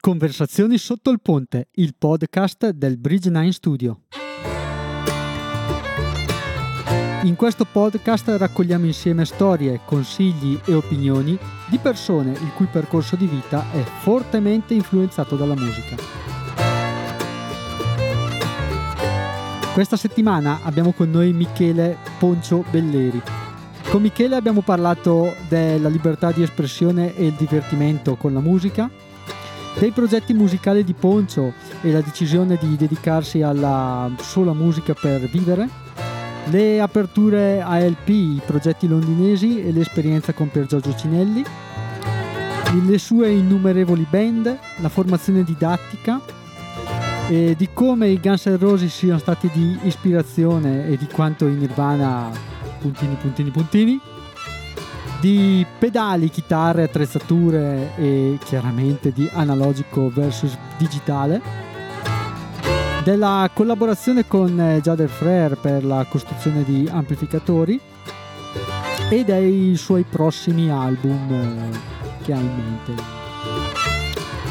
Conversazioni sotto il ponte, il podcast del Bridge 9 Studio. In questo podcast raccogliamo insieme storie, consigli e opinioni di persone il cui percorso di vita è fortemente influenzato dalla musica. Questa settimana abbiamo con noi Michele Poncio Belleri. Con Michele abbiamo parlato della libertà di espressione e il divertimento con la musica, dei progetti musicali di Poncio e la decisione di dedicarsi alla sola musica per vivere, le aperture ALP, i progetti londinesi e l'esperienza con Pier Giorgio Cinelli, le sue innumerevoli band, la formazione didattica e di come i Guns N' Roses siano stati di ispirazione e di quanto i Nirvana puntini puntini puntini di pedali, chitarre, attrezzature e chiaramente di analogico versus digitale, della collaborazione con eh, Jader Frere per la costruzione di amplificatori e dei suoi prossimi album eh, che ha in mente.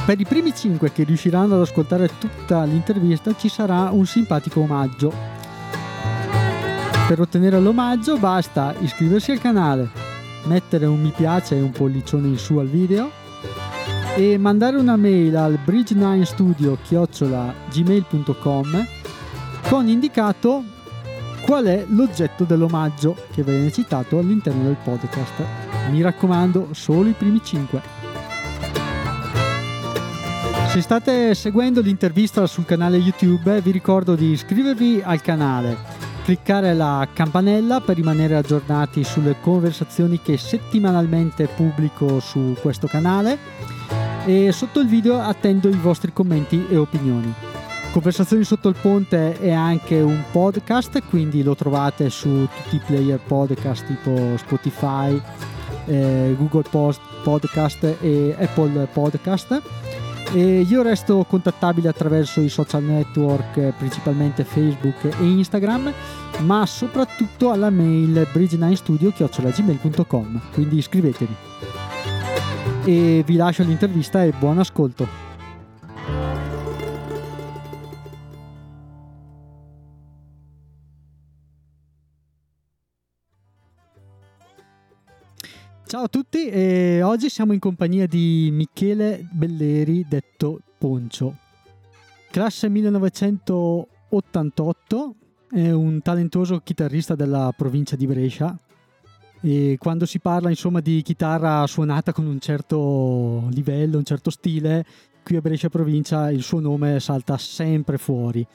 Per i primi 5 che riusciranno ad ascoltare tutta l'intervista ci sarà un simpatico omaggio. Per ottenere l'omaggio basta iscriversi al canale, mettere un mi piace e un pollicione in su al video e mandare una mail al bridge9studio-gmail.com con indicato qual è l'oggetto dell'omaggio che viene citato all'interno del podcast. Mi raccomando, solo i primi 5. Se state seguendo l'intervista sul canale YouTube, vi ricordo di iscrivervi al canale cliccare la campanella per rimanere aggiornati sulle conversazioni che settimanalmente pubblico su questo canale e sotto il video attendo i vostri commenti e opinioni. Conversazioni sotto il ponte è anche un podcast, quindi lo trovate su tutti i player podcast tipo Spotify, eh, Google Post Podcast e Apple Podcast e io resto contattabile attraverso i social network, principalmente Facebook e Instagram, ma soprattutto alla mail bridge9studio.gmail.com, quindi iscrivetevi. E vi lascio l'intervista e buon ascolto. Ciao a tutti e oggi siamo in compagnia di Michele Belleri, detto Poncio. Classe 1988, è un talentuoso chitarrista della provincia di Brescia e quando si parla insomma di chitarra suonata con un certo livello, un certo stile, qui a Brescia provincia il suo nome salta sempre fuori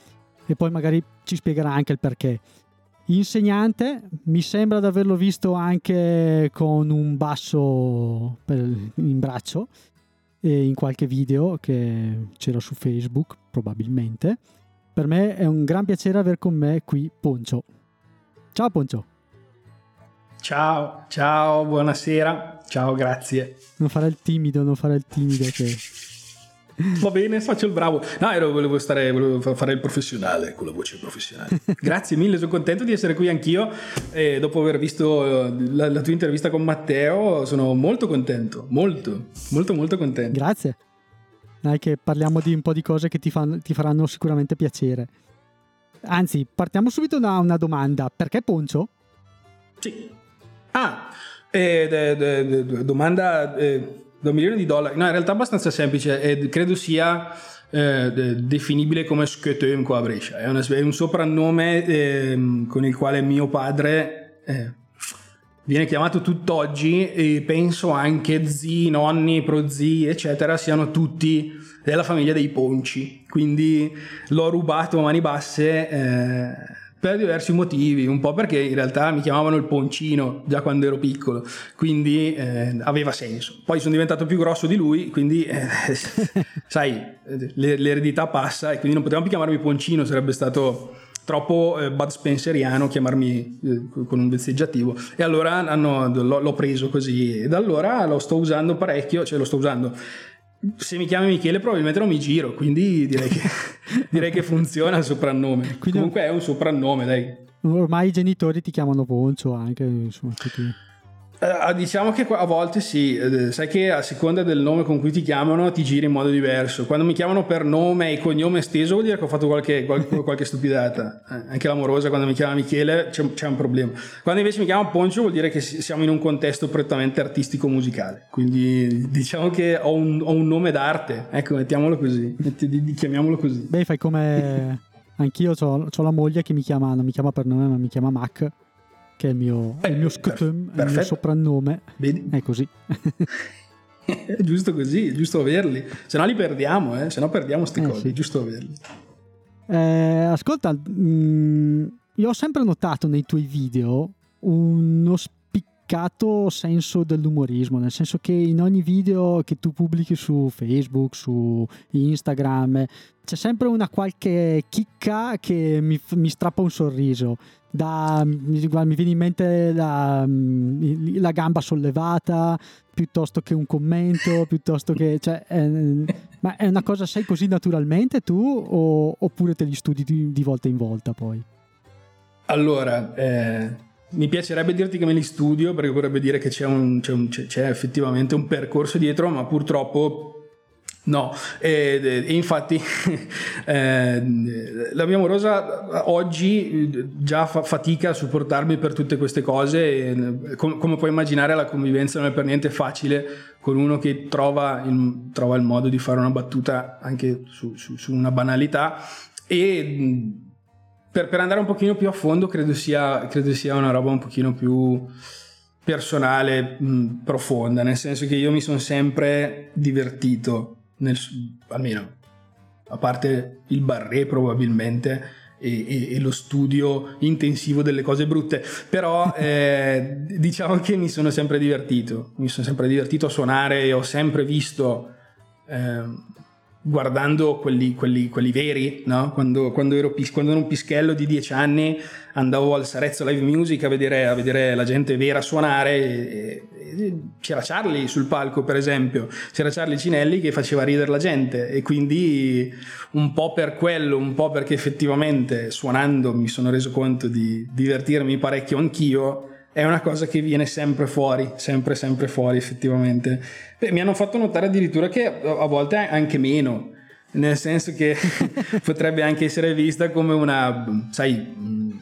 e poi magari ci spiegherà anche il perché. Insegnante, mi sembra di averlo visto anche con un basso in braccio e in qualche video che c'era su Facebook, probabilmente. Per me è un gran piacere aver con me qui Poncio. Ciao Poncio. Ciao, ciao, buonasera. Ciao, grazie. Non fare il timido, non fare il timido che Va bene, faccio il bravo. No, ero, volevo, stare, volevo fare il professionale con la voce professionale. Grazie mille, sono contento di essere qui anch'io. E dopo aver visto eh, la, la, tua intervista con Matteo, sono molto contento. Molto, molto, molto contento. Grazie. Dai, che parliamo di un po' di cose che ti, fan, ti faranno sicuramente piacere. Anzi, partiamo subito da una domanda. Perché Poncio? Sì. Ah, eh, de, de, de, domanda. Eh, da un milione di dollari. No, in realtà è abbastanza semplice e credo sia eh, definibile come Skötön qua a Brescia. È, una, è un soprannome eh, con il quale mio padre eh, viene chiamato tutt'oggi e penso anche zii, nonni, prozii, eccetera, siano tutti della famiglia dei Ponci. Quindi l'ho rubato a mani basse eh, per diversi motivi, un po' perché in realtà mi chiamavano il Poncino già quando ero piccolo, quindi eh, aveva senso. Poi sono diventato più grosso di lui, quindi eh, sai, l'eredità passa e quindi non potevamo più chiamarmi Poncino, sarebbe stato troppo eh, Bud Spenceriano chiamarmi eh, con un vezzeggiativo e allora hanno, l'ho, l'ho preso così e da allora lo sto usando parecchio, cioè lo sto usando se mi chiami Michele probabilmente non mi giro, quindi direi che, direi che funziona il soprannome. Quindi, Comunque è un soprannome, dai. Ormai i genitori ti chiamano Poncio anche, insomma, tutti... Uh, diciamo che a volte sì, uh, sai che a seconda del nome con cui ti chiamano ti giri in modo diverso. Quando mi chiamano per nome e cognome esteso vuol dire che ho fatto qualche, qualche, qualche stupidata. Eh, anche l'amorosa quando mi chiama Michele c'è, c'è, un problema. Quando invece mi chiama Poncio vuol dire che siamo in un contesto prettamente artistico-musicale. Quindi diciamo che ho un, ho un nome d'arte, ecco, mettiamolo così, metti, chiamiamolo così. Beh, fai come anch'io ho la moglie che mi chiama, non mi chiama per nome ma mi chiama Mac che è il mio, eh, il mio scutum, il mio soprannome. Vedi? È così. è giusto così, è giusto averli. Se no li perdiamo, eh? se no perdiamo queste eh, cose, sì. è giusto averli. Eh, ascolta, mh, mm, io ho sempre notato nei tuoi video uno spiccato senso dell'umorismo, nel senso che in ogni video che tu pubblichi su Facebook, su Instagram, c'è sempre una qualche chicca che mi, mi strappa un sorriso da, mi viene in mente la, mm, la, gamba sollevata piuttosto che un commento, piuttosto che... Cioè, è, ma è una cosa, sei così naturalmente tu o, oppure te li studi di, di, volta in volta poi? Allora, eh, mi piacerebbe dirti che me li studio perché vorrebbe dire che c'è, un, c'è, un, c'è effettivamente un percorso dietro, ma purtroppo No, e, e infatti eh, la mia amorosa oggi già fa fatica a supportarmi per tutte queste cose, e, com come puoi immaginare la convivenza non è per niente facile con uno che trova il, trova il modo di fare una battuta anche su, su, su una banalità. E per, per, andare un pochino più a fondo credo sia, credo sia una roba un pochino più personale, mh, profonda, nel senso che io mi sono sempre divertito nel, almeno a parte il barré probabilmente e, e, e, lo studio intensivo delle cose brutte però eh, diciamo che mi sono sempre divertito mi sono sempre divertito a suonare e ho sempre visto eh, guardando quelli, quelli, quelli veri, no? quando, quando, ero, quando, ero, un pischello di dieci anni andavo al Sarezzo Live Music a vedere, a vedere la gente vera suonare e, e, c'era Charlie sul palco per esempio, c'era Charlie Cinelli che faceva ridere la gente e quindi un po' per quello, un po' perché effettivamente suonando mi sono reso conto di divertirmi parecchio anch'io è una cosa che viene sempre fuori, sempre sempre fuori effettivamente. Beh, mi hanno fatto notare addirittura che a volte anche meno, nel senso che potrebbe anche essere vista come una, sai,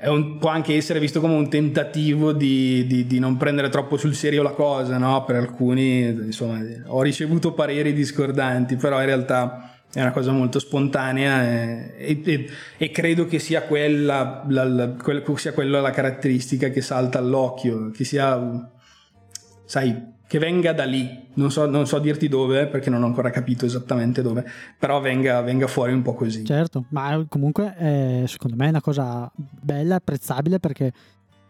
un, può anche essere visto come un tentativo di, di, di, non prendere troppo sul serio la cosa, no? Per alcuni, insomma, ho ricevuto pareri discordanti, però in realtà è una cosa molto spontanea e, e, e credo che sia quella la, la, quella, sia quella la caratteristica che salta all'occhio, che sia, sai, che venga da lì, non so, non so dirti dove perché non ho ancora capito esattamente dove, però venga, venga fuori un po' così. Certo, ma comunque è, secondo me è una cosa bella, apprezzabile perché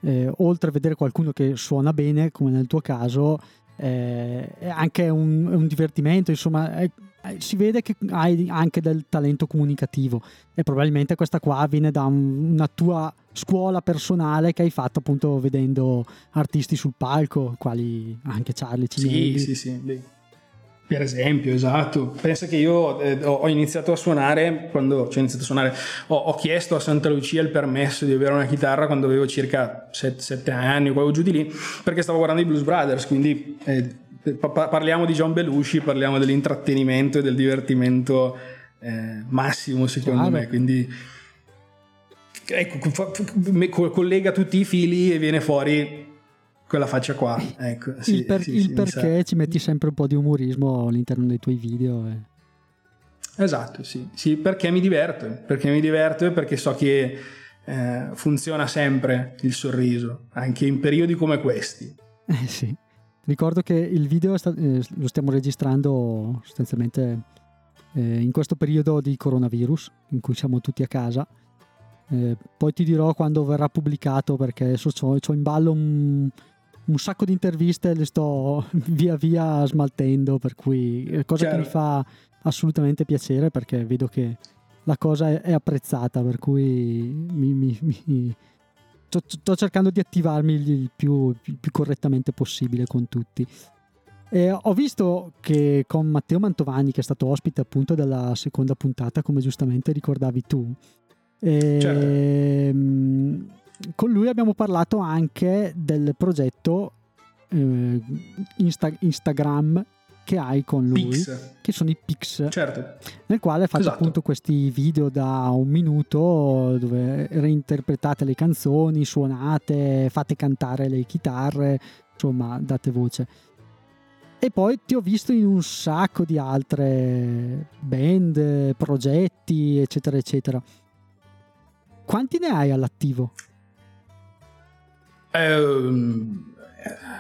eh, oltre a vedere qualcuno che suona bene, come nel tuo caso, eh, è anche un, un divertimento, insomma... È, eh, si vede che hai anche del talento comunicativo e probabilmente questa qua viene da un, una tua scuola personale che hai fatto appunto vedendo artisti sul palco, quali anche Charlie Cinelli. Sì, sì, sì. Per esempio, esatto. Pensa che io eh, ho iniziato a suonare quando cioè, ho iniziato a suonare, ho, ho, chiesto a Santa Lucia il permesso di avere una chitarra quando avevo circa 7, anni o giù di lì, perché stavo guardando i Blues Brothers, quindi eh, parliamo di John Belushi, parliamo dell'intrattenimento e del divertimento eh, massimo secondo Chiaro. me, quindi ecco, collega tutti i fili e viene fuori quella faccia qua. Ecco, sì, il, per, sì, il sì, perché ci metti sempre un po' di umorismo all'interno dei tuoi video. E... Esatto, sì. sì, perché mi diverto, perché mi diverto e perché so che eh, funziona sempre il sorriso, anche in periodi come questi. Eh sì. Ricordo che il video sta, eh, lo stiamo registrando sostanzialmente eh, in questo periodo di coronavirus, in cui siamo tutti a casa. Eh, poi ti dirò quando verrà pubblicato perché ho in ballo un, un, sacco di interviste e le sto via via smaltendo, per cui eh, cosa Chiaro. che mi fa assolutamente piacere perché vedo che la cosa è, è apprezzata, per cui mi, mi, mi sto, cercando di attivarmi il più, il più correttamente possibile con tutti. E ho visto che con Matteo Mantovani, che è stato ospite appunto della seconda puntata, come giustamente ricordavi tu, e, certo. con lui abbiamo parlato anche del progetto eh, Insta- Instagram che hai con lui, Pix. che sono i Pix, Certo. nel quale fate Esatto. appunto questi video da un minuto dove reinterpretate le canzoni, suonate, fate cantare le chitarre, insomma, date voce. E poi ti ho visto in un sacco di altre band, progetti, eccetera, eccetera. Quanti ne hai all'attivo? Ehm,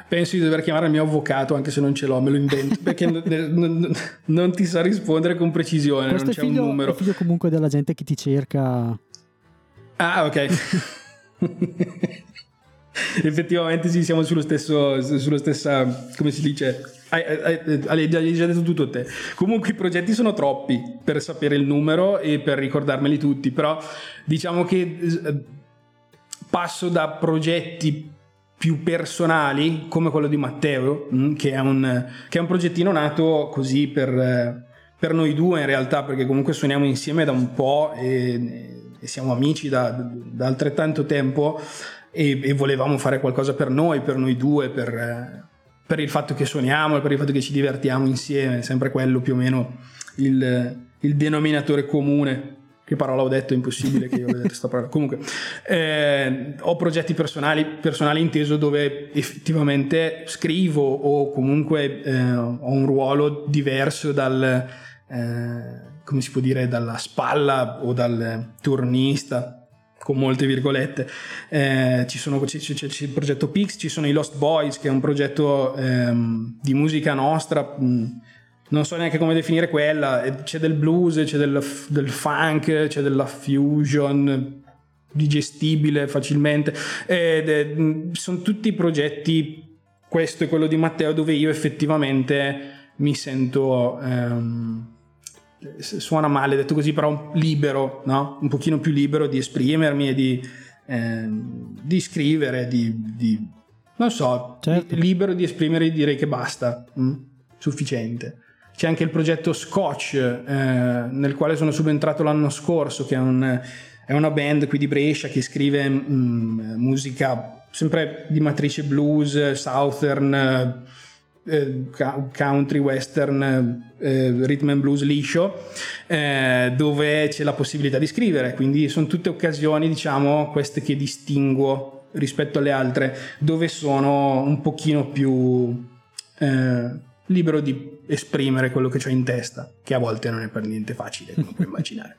penso di dover chiamare il mio avvocato anche se non ce l'ho, me lo invento perché non, non- non ti sa rispondere con precisione, Questo non c'è figlio, un numero. è figlio comunque della gente che ti cerca. Ah, ok. Effettivamente sì, siamo sullo stesso, sullo stessa, come si dice, hai, hai- hai- hai già detto tutto te. Comunque i progetti sono troppi per sapere il numero e per ricordarmeli tutti, però diciamo che passo da progetti più personali come quello di Matteo, mm, che è un, che è un progettino nato così per, per noi due in realtà, perché comunque suoniamo insieme da un po' e, e siamo amici da, da altrettanto tempo e, e volevamo fare qualcosa per noi, per noi due, per, per il fatto che suoniamo e per il fatto che ci divertiamo insieme, sempre quello più o meno il, il denominatore comune. Che parola ho detto? Impossibile che io abbia detto sta parola. Comunque, eh, ho progetti personali, personali inteso dove effettivamente scrivo o comunque eh, ho un ruolo diverso dal, eh, come si può dire, dalla spalla o dal turnista con molte virgolette. Eh, ci sono, c'è, c'è- c'è il progetto Pix, ci sono i Lost Boys, che è un progetto ehm, di musica nostra. mh, non so neanche come definire quella. eh, C'è del blues, c'è del, del funk, c'è della fusion digestibile facilmente. Ed, eh, mh, sono tutti progetti, questo è quello di Matteo, dove io effettivamente mi sento. ehm, suona male detto così, però libero, no? un pochino più libero di esprimermi e di, ehm, di scrivere, di, di- non so, Certo. libero di esprimere direi che basta, mm? sufficiente. C'è anche il progetto Scotch, eh, nel quale sono subentrato l'anno scorso, che è, un- è una band qui di Brescia che scrive mm, musica sempre di matrice blues, southern, eh, eh, country, western, eh, rhythm and blues liscio, eh, dove c'è la possibilità di scrivere. Quindi sono tutte occasioni, diciamo, queste che distinguo rispetto alle altre, dove sono un pochino più eh, libero di esprimere quello che ho in testa, che a volte non è per niente facile, come puoi immaginare.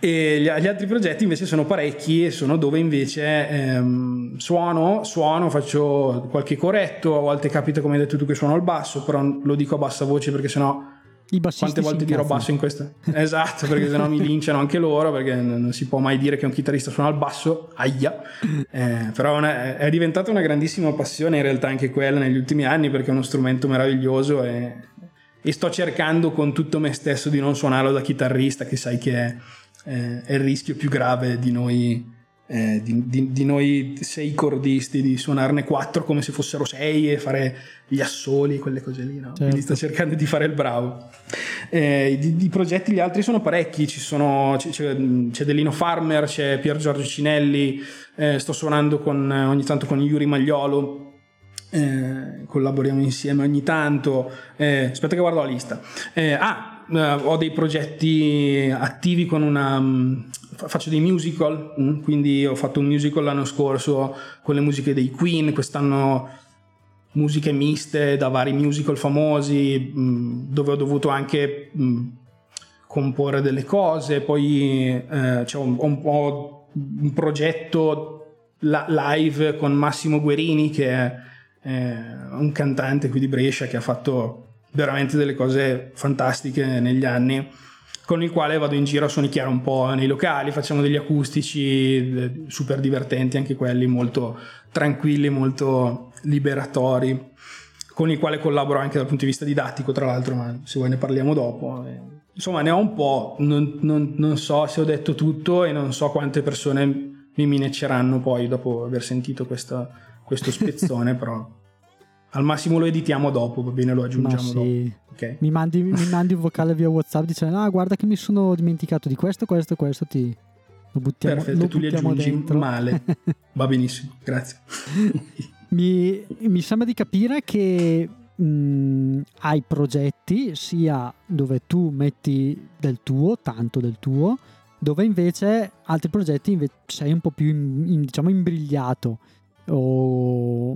E gli, altri progetti invece sono parecchi e sono dove invece ehm, suono, suono, faccio qualche corretto, a volte capita come hai detto tu che suono al basso, però lo dico a bassa voce perché sennò I quante volte dirò basso in questa? Esatto perché sennò mi linciano anche loro perché non si può mai dire che un chitarrista suona al basso aia Eh, però una- è diventata una grandissima passione in realtà anche quella negli ultimi anni perché è uno strumento meraviglioso e, e sto cercando con tutto me stesso di non suonarlo da chitarrista che sai che è, eh, è il rischio più grave di noi eh, di, di- di noi sei cordisti di suonarne quattro come se fossero sei e fare gli assoli quelle cose lì no? quindi sto Certo. cercando di fare il bravo eh, di, di progetti gli altri sono parecchi ci sono, c'è, c'è, Delino Farmer c'è Pier Giorgio Cinelli eh, sto suonando con, ogni tanto con Yuri Magliolo eh, collaboriamo insieme ogni tanto. Eh, aspetta che guardo la lista. Eh, ah eh, ho dei progetti attivi con una mm, fa- faccio dei musical mm, quindi ho fatto un musical l'anno scorso con le musiche dei Queen quest'anno musiche miste da vari musical famosi mh, dove ho dovuto anche comporre delle cose. Poi eh, un, ho un, ho un progetto live con Massimo Guerini che è eh, un cantante qui di Brescia che ha fatto veramente delle cose fantastiche negli anni con il quale vado in giro a suonicchiare un po' nei locali, facciamo degli acustici super divertenti, anche quelli molto tranquilli, molto liberatori, con il quale collaboro anche dal punto di vista didattico, tra l'altro, ma se vuoi ne parliamo dopo. Eh, Insomma, ne ho un po', non, non- non so se ho detto tutto e non so quante persone mi minacceranno poi dopo aver sentito questa- questo spezzone, però al massimo lo editiamo dopo, va bene, lo aggiungiamo dopo. sì. ok? Mi mandi, mi mandi un vocale via WhatsApp dicendo: Ah, guarda che mi sono dimenticato di questo, questo, questo. Ti, Lo buttiamo, Perfetto, lo tu li aggiungi dentro. male. Va benissimo, grazie. mi, mi sembra di capire che mh, hai progetti sia dove tu metti del tuo, tanto del tuo, dove invece altri progetti inve- sei un po' più in- in- diciamo imbrigliato o,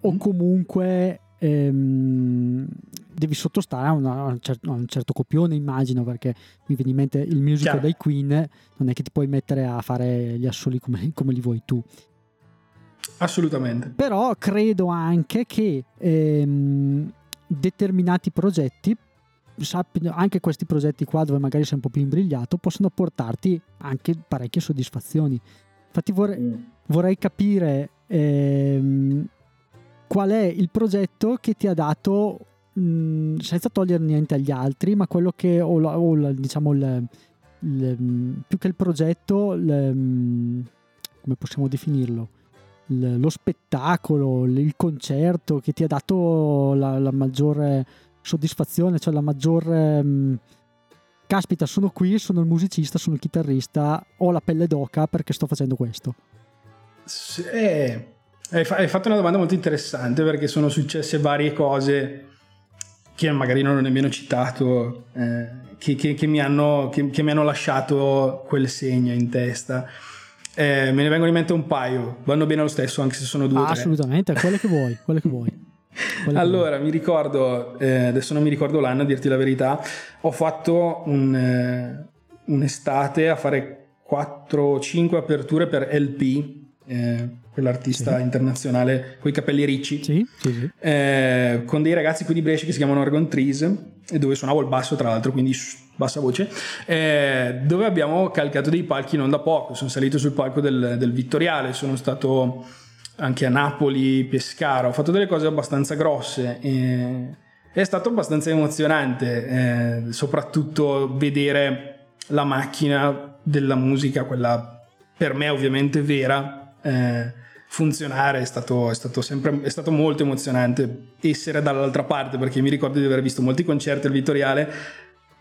o Mm. comunque ehm, devi sottostare a, una- a un cer- a un certo copione immagino perché mi viene in mente il musical Chiaro. dei Queen non è che ti puoi mettere a fare gli assoli come, come li vuoi tu Assolutamente. però credo anche che ehm, determinati progetti anche questi progetti qua dove magari sei un po' più imbrigliato possono portarti anche parecchie soddisfazioni infatti vorrei, vorrei capire ehm, qual è il progetto che ti ha dato mh, senza togliere niente agli altri ma quello che o, la- o la- diciamo il, il, mh, più che il progetto il, mh, come possiamo definirlo? Lo spettacolo il concerto che ti ha dato la, la maggiore soddisfazione cioè la maggiore mh, caspita sono qui sono il musicista sono il chitarrista ho la pelle d'oca perché sto facendo questo eh, hai, fa- hai fatto una domanda molto interessante perché sono successe varie cose che magari non ho nemmeno citato, eh, che, che- che mi hanno, che- mi hanno lasciato quel segno in testa. Eh, me ne vengono in mente un paio, vanno bene lo stesso anche se sono due Ah, assolutamente quelle che vuoi quelle che vuoi. Quelle che Allora, mi ricordo, eh, adesso non mi ricordo l'anno a dirti la verità, ho fatto un, eh, un'estate a fare 4-5 aperture per LP, eh, quell'artista Sì. internazionale con i capelli ricci, sì sì eh, con dei ragazzi qui di Brescia che si chiamano Orgon Trees, dove suonavo il basso tra l'altro, quindi shh, bassa voce, eh, dove abbiamo calcato dei palchi non da poco, sono salito sul palco del, del Vittoriale, sono stato anche a Napoli, Pescara, ho fatto delle cose abbastanza grosse e è stato abbastanza emozionante, eh, soprattutto vedere la macchina della musica, quella per me ovviamente vera, eh, funzionare è stato, è stato sempre è stato molto emozionante essere dall'altra parte perché mi ricordo di aver visto molti concerti al Vittoriale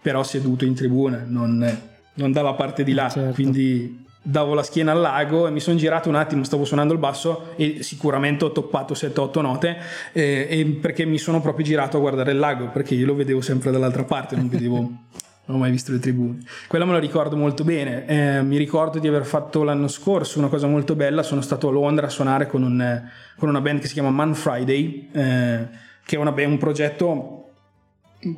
però seduto in tribuna non, non dalla parte di là Certo. quindi davo la schiena al lago e mi sono girato un attimo stavo suonando il basso e sicuramente ho toppato 7-8 note eh, e perché mi sono proprio girato a guardare il lago perché io lo vedevo sempre dall'altra parte non vedevo non ho mai visto le tribune. Quella me la ricordo molto bene. Eh, mi ricordo di aver fatto l'anno scorso una cosa molto bella. Sono stato a Londra a suonare con, un- con una band che si chiama Man Friday, eh, che è una- è un progetto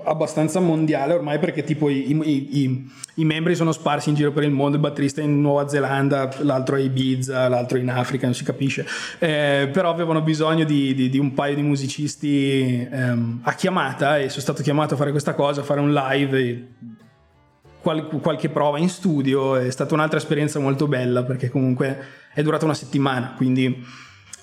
abbastanza mondiale ormai perché tipo i, i- i- i membri sono sparsi in giro per il mondo, il batterista è in Nuova Zelanda, l'altro a Ibiza, l'altro in Africa, non si capisce, Eh, però avevano bisogno di, di- di un paio di musicisti ehm, a chiamata e sono stato chiamato a fare questa cosa, a fare un live e qual- qualche prova in studio, è stata un'altra esperienza molto bella perché comunque è durata una settimana, quindi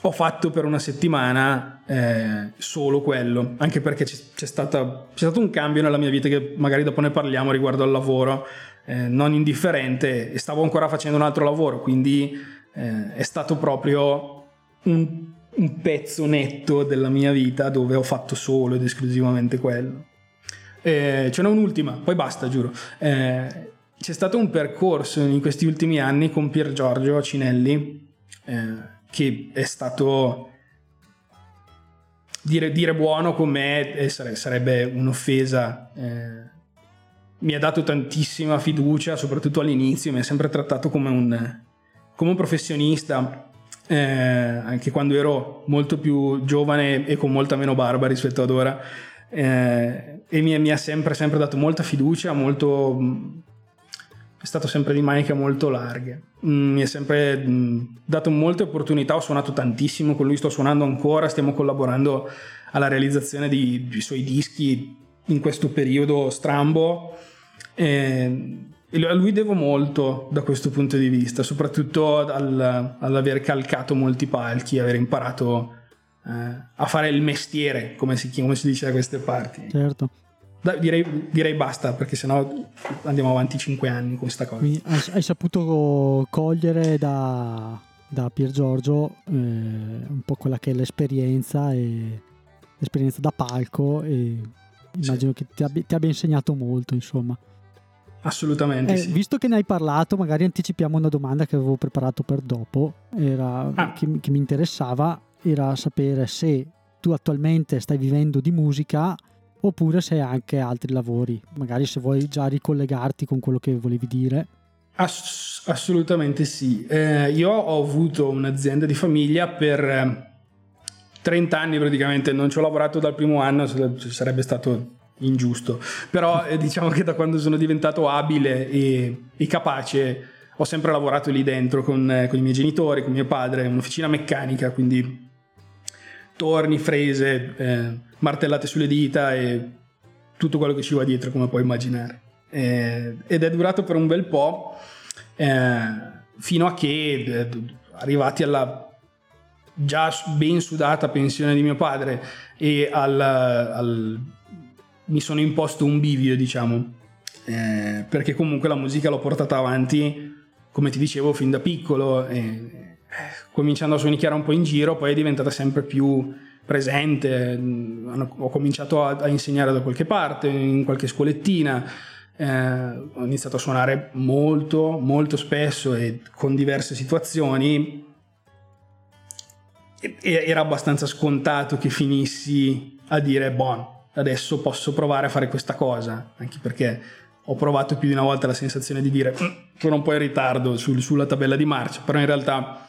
ho fatto per una settimana eh, solo quello, anche perché c'è, c'è stata- c'è stato un cambio nella mia vita che magari dopo ne parliamo riguardo al lavoro, eh, non indifferente, e stavo ancora facendo un altro lavoro, quindi eh, è stato proprio un, un pezzo netto della mia vita dove ho fatto solo ed esclusivamente quello. Eh, ce n'è un'ultima, poi basta, giuro. Eh, c'è stato un percorso in questi ultimi anni con Pier Giorgio Cinelli eh, che è stato dire, dire buono con me sare- sarebbe un'offesa. eh, mi ha dato tantissima fiducia, soprattutto all'inizio, mi ha sempre trattato come un, come un professionista, eh, anche quando ero molto più giovane e con molta meno barba rispetto ad ora. Eh, e mi, mi ha sempre, sempre dato molta fiducia, molto, mh, è stato sempre di maniche molto larghe. Mm, mi ha sempre mh, dato molte opportunità, ho suonato tantissimo con lui, sto suonando ancora, stiamo collaborando alla realizzazione di- dei suoi dischi in questo periodo strambo. Eh, e a lui devo molto da questo punto di vista, soprattutto al- all'aver calcato molti palchi, aver imparato a fare il mestiere, come si, come si dice da queste parti. certo Dai, direi, direi basta, perché sennò andiamo avanti 5 anni con questa cosa. Quindi hai, saputo cogliere da, da Pier Giorgio eh, un po' quella che è l'esperienza e l'esperienza da palco e immagino che ti abbia, ti abbia insegnato molto insomma assolutamente eh, sì. Visto che ne hai parlato, magari anticipiamo una domanda che avevo preparato per dopo, era, ah. che, che mi interessava, era sapere se tu attualmente stai vivendo di musica oppure se hai anche altri lavori, magari se vuoi già ricollegarti con quello che volevi dire. Ass- assolutamente sì. Eh, io ho avuto un'azienda di famiglia per 30 anni praticamente, non ci ho lavorato dal primo anno, sarebbe stato ingiusto, però eh, diciamo che da quando sono diventato abile e, e capace ho sempre lavorato lì dentro con, eh, con, i miei genitori, con mio padre, un'officina meccanica, quindi torni, frese, eh, martellate sulle dita e tutto quello che ci va dietro, come puoi immaginare. Eh, ed è durato per un bel po', eh, fino a che, eh, arrivati alla già ben sudata pensione di mio padre e al, al mi sono imposto un bivio, diciamo, eh, perché comunque la musica l'ho portata avanti, come ti dicevo, fin da piccolo, e, cominciando a suonicchiare un po' in giro, poi è diventata sempre più presente, ho cominciato a, a insegnare da qualche parte, in qualche scuolettina, eh, ho iniziato a suonare molto, molto spesso e con diverse situazioni. E, era abbastanza scontato che finissi a dire, boh, adesso posso provare a fare questa cosa, anche perché ho provato più di una volta la sensazione di dire, mm, sono un po' in ritardo sul, sulla tabella di marcia, però in realtà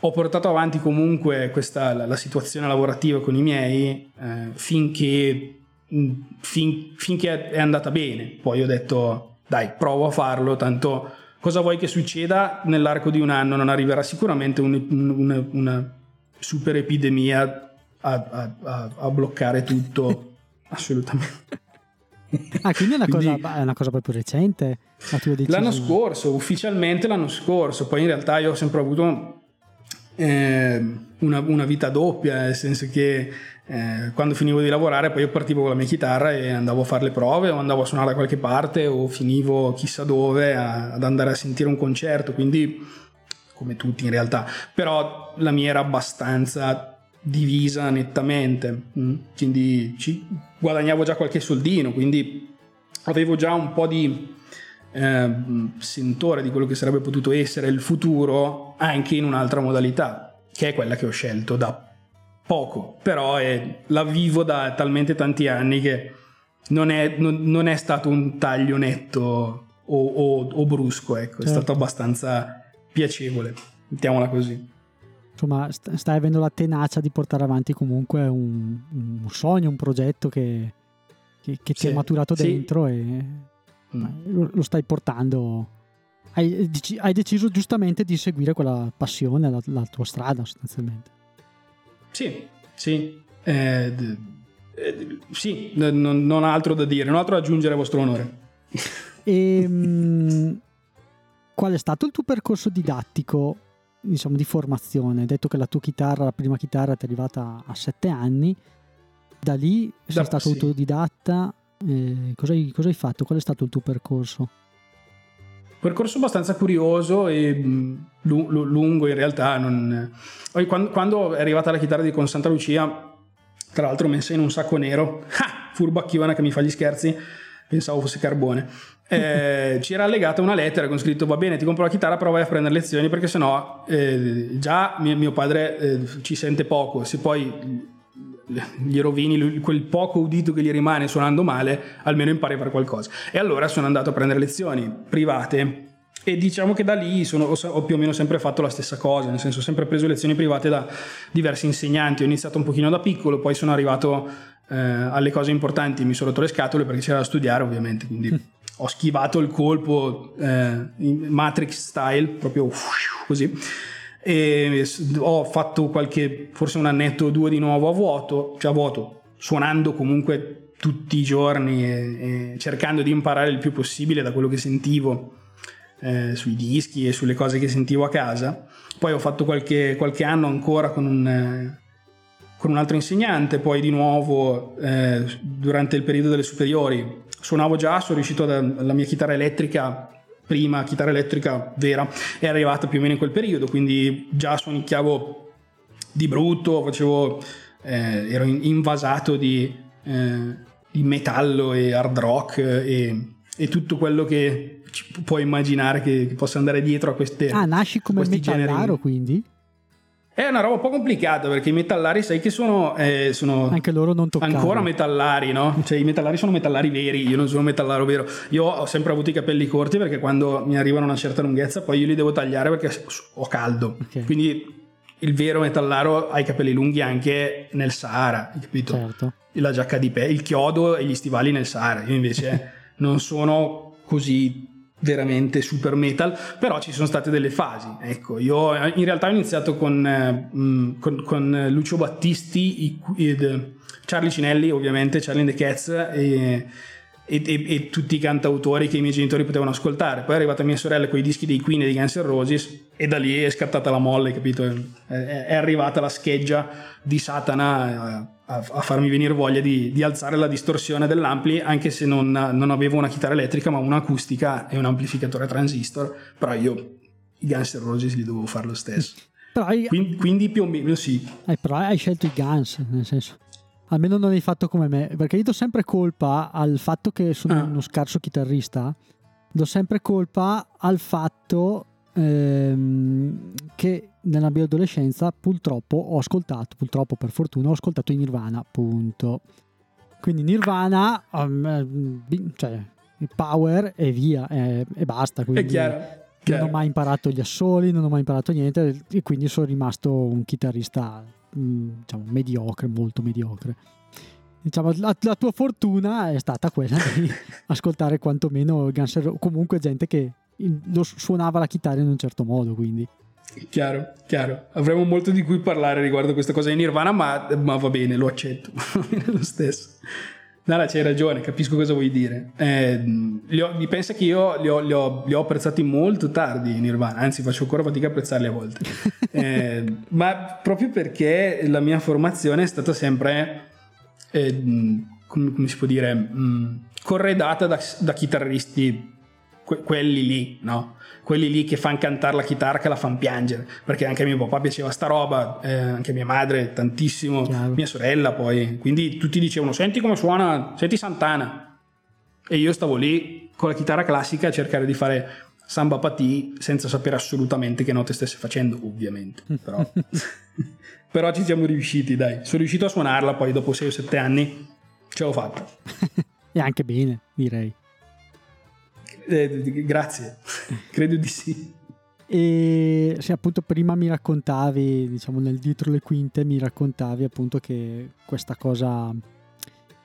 ho portato avanti comunque questa, la, la situazione lavorativa con i miei eh, finché, mm, fin, finché è andata bene. Poi ho detto, dai, provo a farlo, tanto cosa vuoi che succeda nell'arco di un anno? Non arriverà sicuramente un, una, una, super epidemia a, a, a bloccare tutto, assolutamente. Ah, quindi è una, quindi, cosa, è una cosa proprio recente? l'anno scorso, ufficialmente l'anno scorso, poi in realtà io ho sempre avuto eh, una, una, vita doppia, nel senso che eh, quando finivo di lavorare poi io partivo con la mia chitarra e andavo a fare le prove o andavo a suonare da qualche parte o finivo chissà dove a, ad andare a sentire un concerto, quindi come tutti in realtà, però la mia era abbastanza divisa nettamente, mm? quindi ci guadagnavo già qualche soldino, quindi avevo già un po' di eh, sentore di quello che sarebbe potuto essere il futuro anche in un'altra modalità, che è quella che ho scelto da poco, però è, la vivo da talmente tanti anni che non è, non, non è stato un taglio netto o, o, o brusco, ecco, certo. è stato abbastanza piacevole, mettiamola così. Insomma, stai avendo la tenacia di portare avanti comunque un, un sogno, un progetto che, che, che sì. ti è maturato dentro sì. e mm. lo stai portando. Hai, hai, deciso giustamente di seguire quella passione, la, la tua strada sostanzialmente. Sì, sì. Eh, eh, sì, non, non ho altro da dire, non ho altro da aggiungere a vostro onore. E, mh, qual è stato il tuo percorso didattico, diciamo, di formazione? Hai detto che la tua chitarra, la prima chitarra ti è arrivata a sette anni, da lì sei da, stato sì. autodidatta, eh, cosa, hai, cosa, hai, fatto? Qual è stato il tuo percorso? Percorso abbastanza curioso e mm, lungo in realtà. Non... Quando, è arrivata la chitarra di Con Santa Lucia, tra l'altro messa in un sacco nero, ah, furbacchiona che mi fa gli scherzi, pensavo fosse carbone. Eh, c'era allegata una lettera con scritto va bene ti compro la chitarra però vai a prendere lezioni perché sennò eh, già mio, mio padre eh, ci sente poco se poi gli rovini quel poco udito che gli rimane suonando male, almeno impari a fare qualcosa. E allora sono andato a prendere lezioni private. E diciamo che da lì sono, ho più o meno sempre fatto la stessa cosa, nel senso ho sempre preso lezioni private da diversi insegnanti, ho iniziato un pochino da piccolo, poi sono arrivato eh, alle cose importanti, mi sono rotto le scatole perché c'era da studiare ovviamente, quindi ho schivato il colpo eh, Matrix style, proprio così e ho fatto qualche, forse un annetto o due di nuovo a vuoto, cioè a vuoto, suonando comunque tutti i giorni e, e cercando di imparare il più possibile da quello che sentivo eh, sui dischi e sulle cose che sentivo a casa. Poi ho fatto qualche, qualche anno ancora con un, eh, con un, altro insegnante, poi di nuovo eh, durante il periodo delle superiori suonavo già, sono riuscito alla mia chitarra elettrica prima chitarra elettrica vera è arrivata più o meno in quel periodo, quindi già suonicchiavo di brutto, facevo, eh, ero invasato di, eh, di, metallo e hard rock e, e tutto quello che puoi immaginare che, possa andare dietro a queste Ah, nasci come metallaro generi. quindi? È una roba un po' complicata perché i metallari sai che sono, eh, sono anche loro non toccati. ancora metallari, no? Cioè i metallari sono metallari veri, io non sono metallaro vero. Io ho sempre avuto i capelli corti perché quando mi arrivano a una certa lunghezza poi io li devo tagliare perché ho caldo. Okay. Quindi il vero metallaro ha i capelli lunghi anche nel Sahara, hai capito? Certo. La giacca di pelle, il chiodo e gli stivali nel Sahara. Io invece non sono così veramente super metal, però ci sono state delle fasi. Ecco, io in realtà ho iniziato con, eh, con, con Lucio Battisti, Charlie Cinelli, ovviamente, Charlie and the Cats e, e, e, e, tutti i cantautori che i miei genitori potevano ascoltare. Poi è arrivata mia sorella con i dischi dei Queen e di Guns N' Roses e da lì è scattata la molle, capito? È, è arrivata la scheggia di Satana eh, a, a farmi venire voglia di, di, alzare la distorsione dell'ampli anche se non, non, avevo una chitarra elettrica ma un'acustica e un amplificatore transistor però io i Guns N' Roses li dovevo fare lo stesso hai, quindi, quindi, più o meno sì eh, però hai scelto i Guns nel senso almeno non hai fatto come me perché io do sempre colpa al fatto che sono ah. uno scarso chitarrista do sempre colpa al fatto ehm, che nella mia adolescenza purtroppo ho ascoltato, purtroppo per fortuna ho ascoltato i Nirvana, punto. Quindi Nirvana, um, cioè power e via e, e basta. Quindi È chiaro. Non ho mai imparato gli assoli, non ho mai imparato niente e quindi sono rimasto un chitarrista mm, diciamo, mediocre, molto mediocre. Diciamo, la, la, tua fortuna è stata quella di ascoltare quantomeno Guns N' Roses, comunque gente che lo suonava la chitarra in un certo modo, quindi. Chiaro, chiaro. Avremo molto di cui parlare riguardo questa cosa di Nirvana, ma, ma va bene, lo accetto. Lo stesso. Nara, c'hai ragione, capisco cosa vuoi dire. Eh, ho, pensa che io li ho, li, ho, li ho, apprezzati molto tardi in Nirvana, anzi faccio ancora fatica a apprezzarli a volte. eh, ma proprio perché la mia formazione è stata sempre, eh, come, come, si può dire, mh, corredata da, da chitarristi que- quelli lì, no? Quelli lì che fanno cantare la chitarra, che la fanno piangere, perché anche a mio papà piaceva sta roba, eh, anche a mia madre tantissimo, Chiaro. mia sorella poi, quindi tutti dicevano senti come suona, senti Santana. E io stavo lì con la chitarra classica a cercare di fare samba patì senza sapere assolutamente che note stesse facendo, ovviamente. Però, però ci siamo riusciti, dai. Sono riuscito a suonarla poi dopo 6 o 7 anni ce l'ho fatta. e anche bene, direi. Eh, grazie, credo di sì. E se appunto prima mi raccontavi, diciamo nel dietro le quinte, mi raccontavi appunto che questa cosa,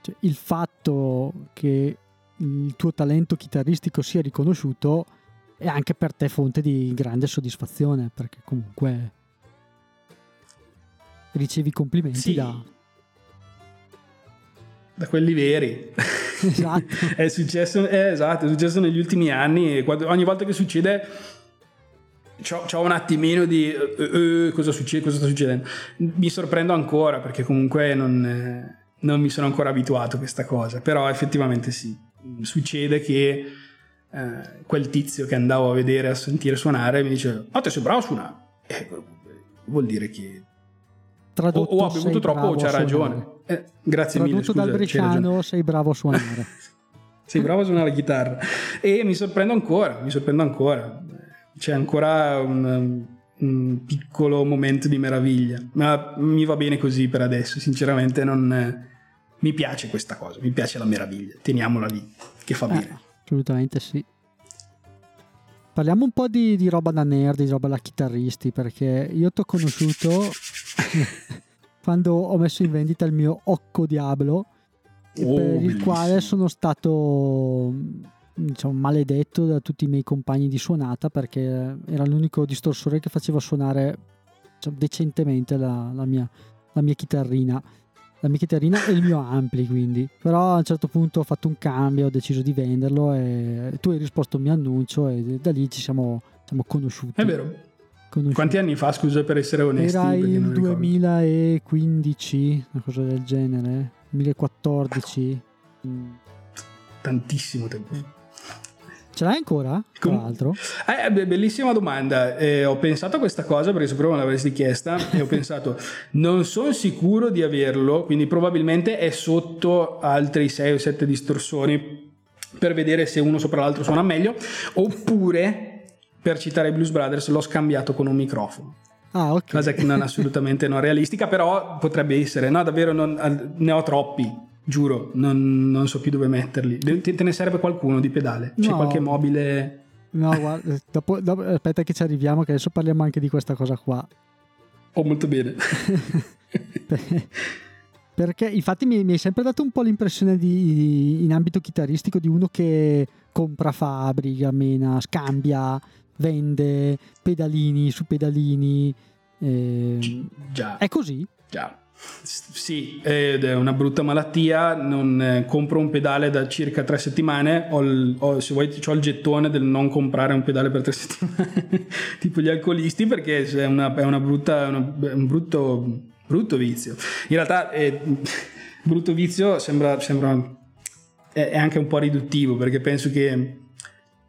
cioè il fatto che il tuo talento chitarristico sia riconosciuto è anche per te fonte di grande soddisfazione perché comunque ricevi complimenti sì. da... da quelli veri. Esatto. è, successo, eh, esatto, è successo negli ultimi anni quando, ogni volta che succede ho un attimino di uh, uh, cosa, succede, cosa sta succedendo. Mi sorprendo ancora perché comunque non, eh, non, mi sono ancora abituato a questa cosa, però effettivamente sì, succede che eh, quel tizio che andavo a vedere, a sentire suonare, mi dice, ma te sei bravo a suonare? Eh, vuol dire che Tradotto, o, o ha bevuto troppo o c'ha ragione. Eh, grazie Tradotto mille. Tradotto dal bresciano, sei bravo a suonare. sei bravo a suonare la chitarra. E mi sorprendo ancora, mi sorprendo ancora. C'è ancora un, un piccolo momento di meraviglia. Ma mi va bene così per adesso, sinceramente non... Mi piace questa cosa, mi piace la meraviglia. Teniamola lì, che fa eh, bene. Assolutamente sì. Parliamo un po' di, di, roba da nerd, di roba da chitarristi, perché io ti ho conosciuto quando ho messo in vendita il mio Occo Diablo, oh, per bellissimo. il quale sono stato diciamo, maledetto da tutti i miei compagni di suonata perché era l'unico distorsore che faceva suonare diciamo, decentemente la, la, mia, la mia chitarrina. La mia chitarrina e il mio ampli quindi. Però a un certo punto ho fatto un cambio ho deciso di venderlo e tu hai risposto al mio annuncio e da lì ci siamo, siamo conosciuti. È vero conosciuti. quanti anni fa scusa per essere onesti era il 2015 una cosa del genere 2014 tantissimo tempo fa Ce l'hai ancora? Tra l'altro? Eh, bellissima domanda. Eh, ho pensato a questa cosa perché sapevo me l'avresti chiesta e ho pensato non sono sicuro di averlo, quindi probabilmente è sotto altri 6 o 7 distorsori per vedere se uno sopra l'altro suona meglio, oppure, per citare i Blues Brothers, l'ho scambiato con un microfono. Ah, ok. Cosa che non è assolutamente non realistica, però potrebbe essere. No, davvero non, ne ho troppi, giuro, non, non, so più dove metterli. Te, ne serve qualcuno di pedale? C'è no. qualche mobile... No, guarda, dopo, dopo, aspetta che ci arriviamo, che adesso parliamo anche di questa cosa qua. Oh, molto bene. Perché infatti mi, mi, hai sempre dato un po' l'impressione di, in ambito chitarristico di uno che compra fabbrica, mena, scambia, vende pedalini su pedalini. Eh, già. È così? Già. Sì, ed è una brutta malattia. Non eh, compro un pedale da circa tre settimane. Ho, il, ho se vuoi, ho il gettone del non comprare un pedale per tre settimane, tipo gli alcolisti, perché è una, è una brutta, una, un brutto, brutto vizio. In realtà, è, brutto vizio sembra, sembra è anche un po' riduttivo perché penso che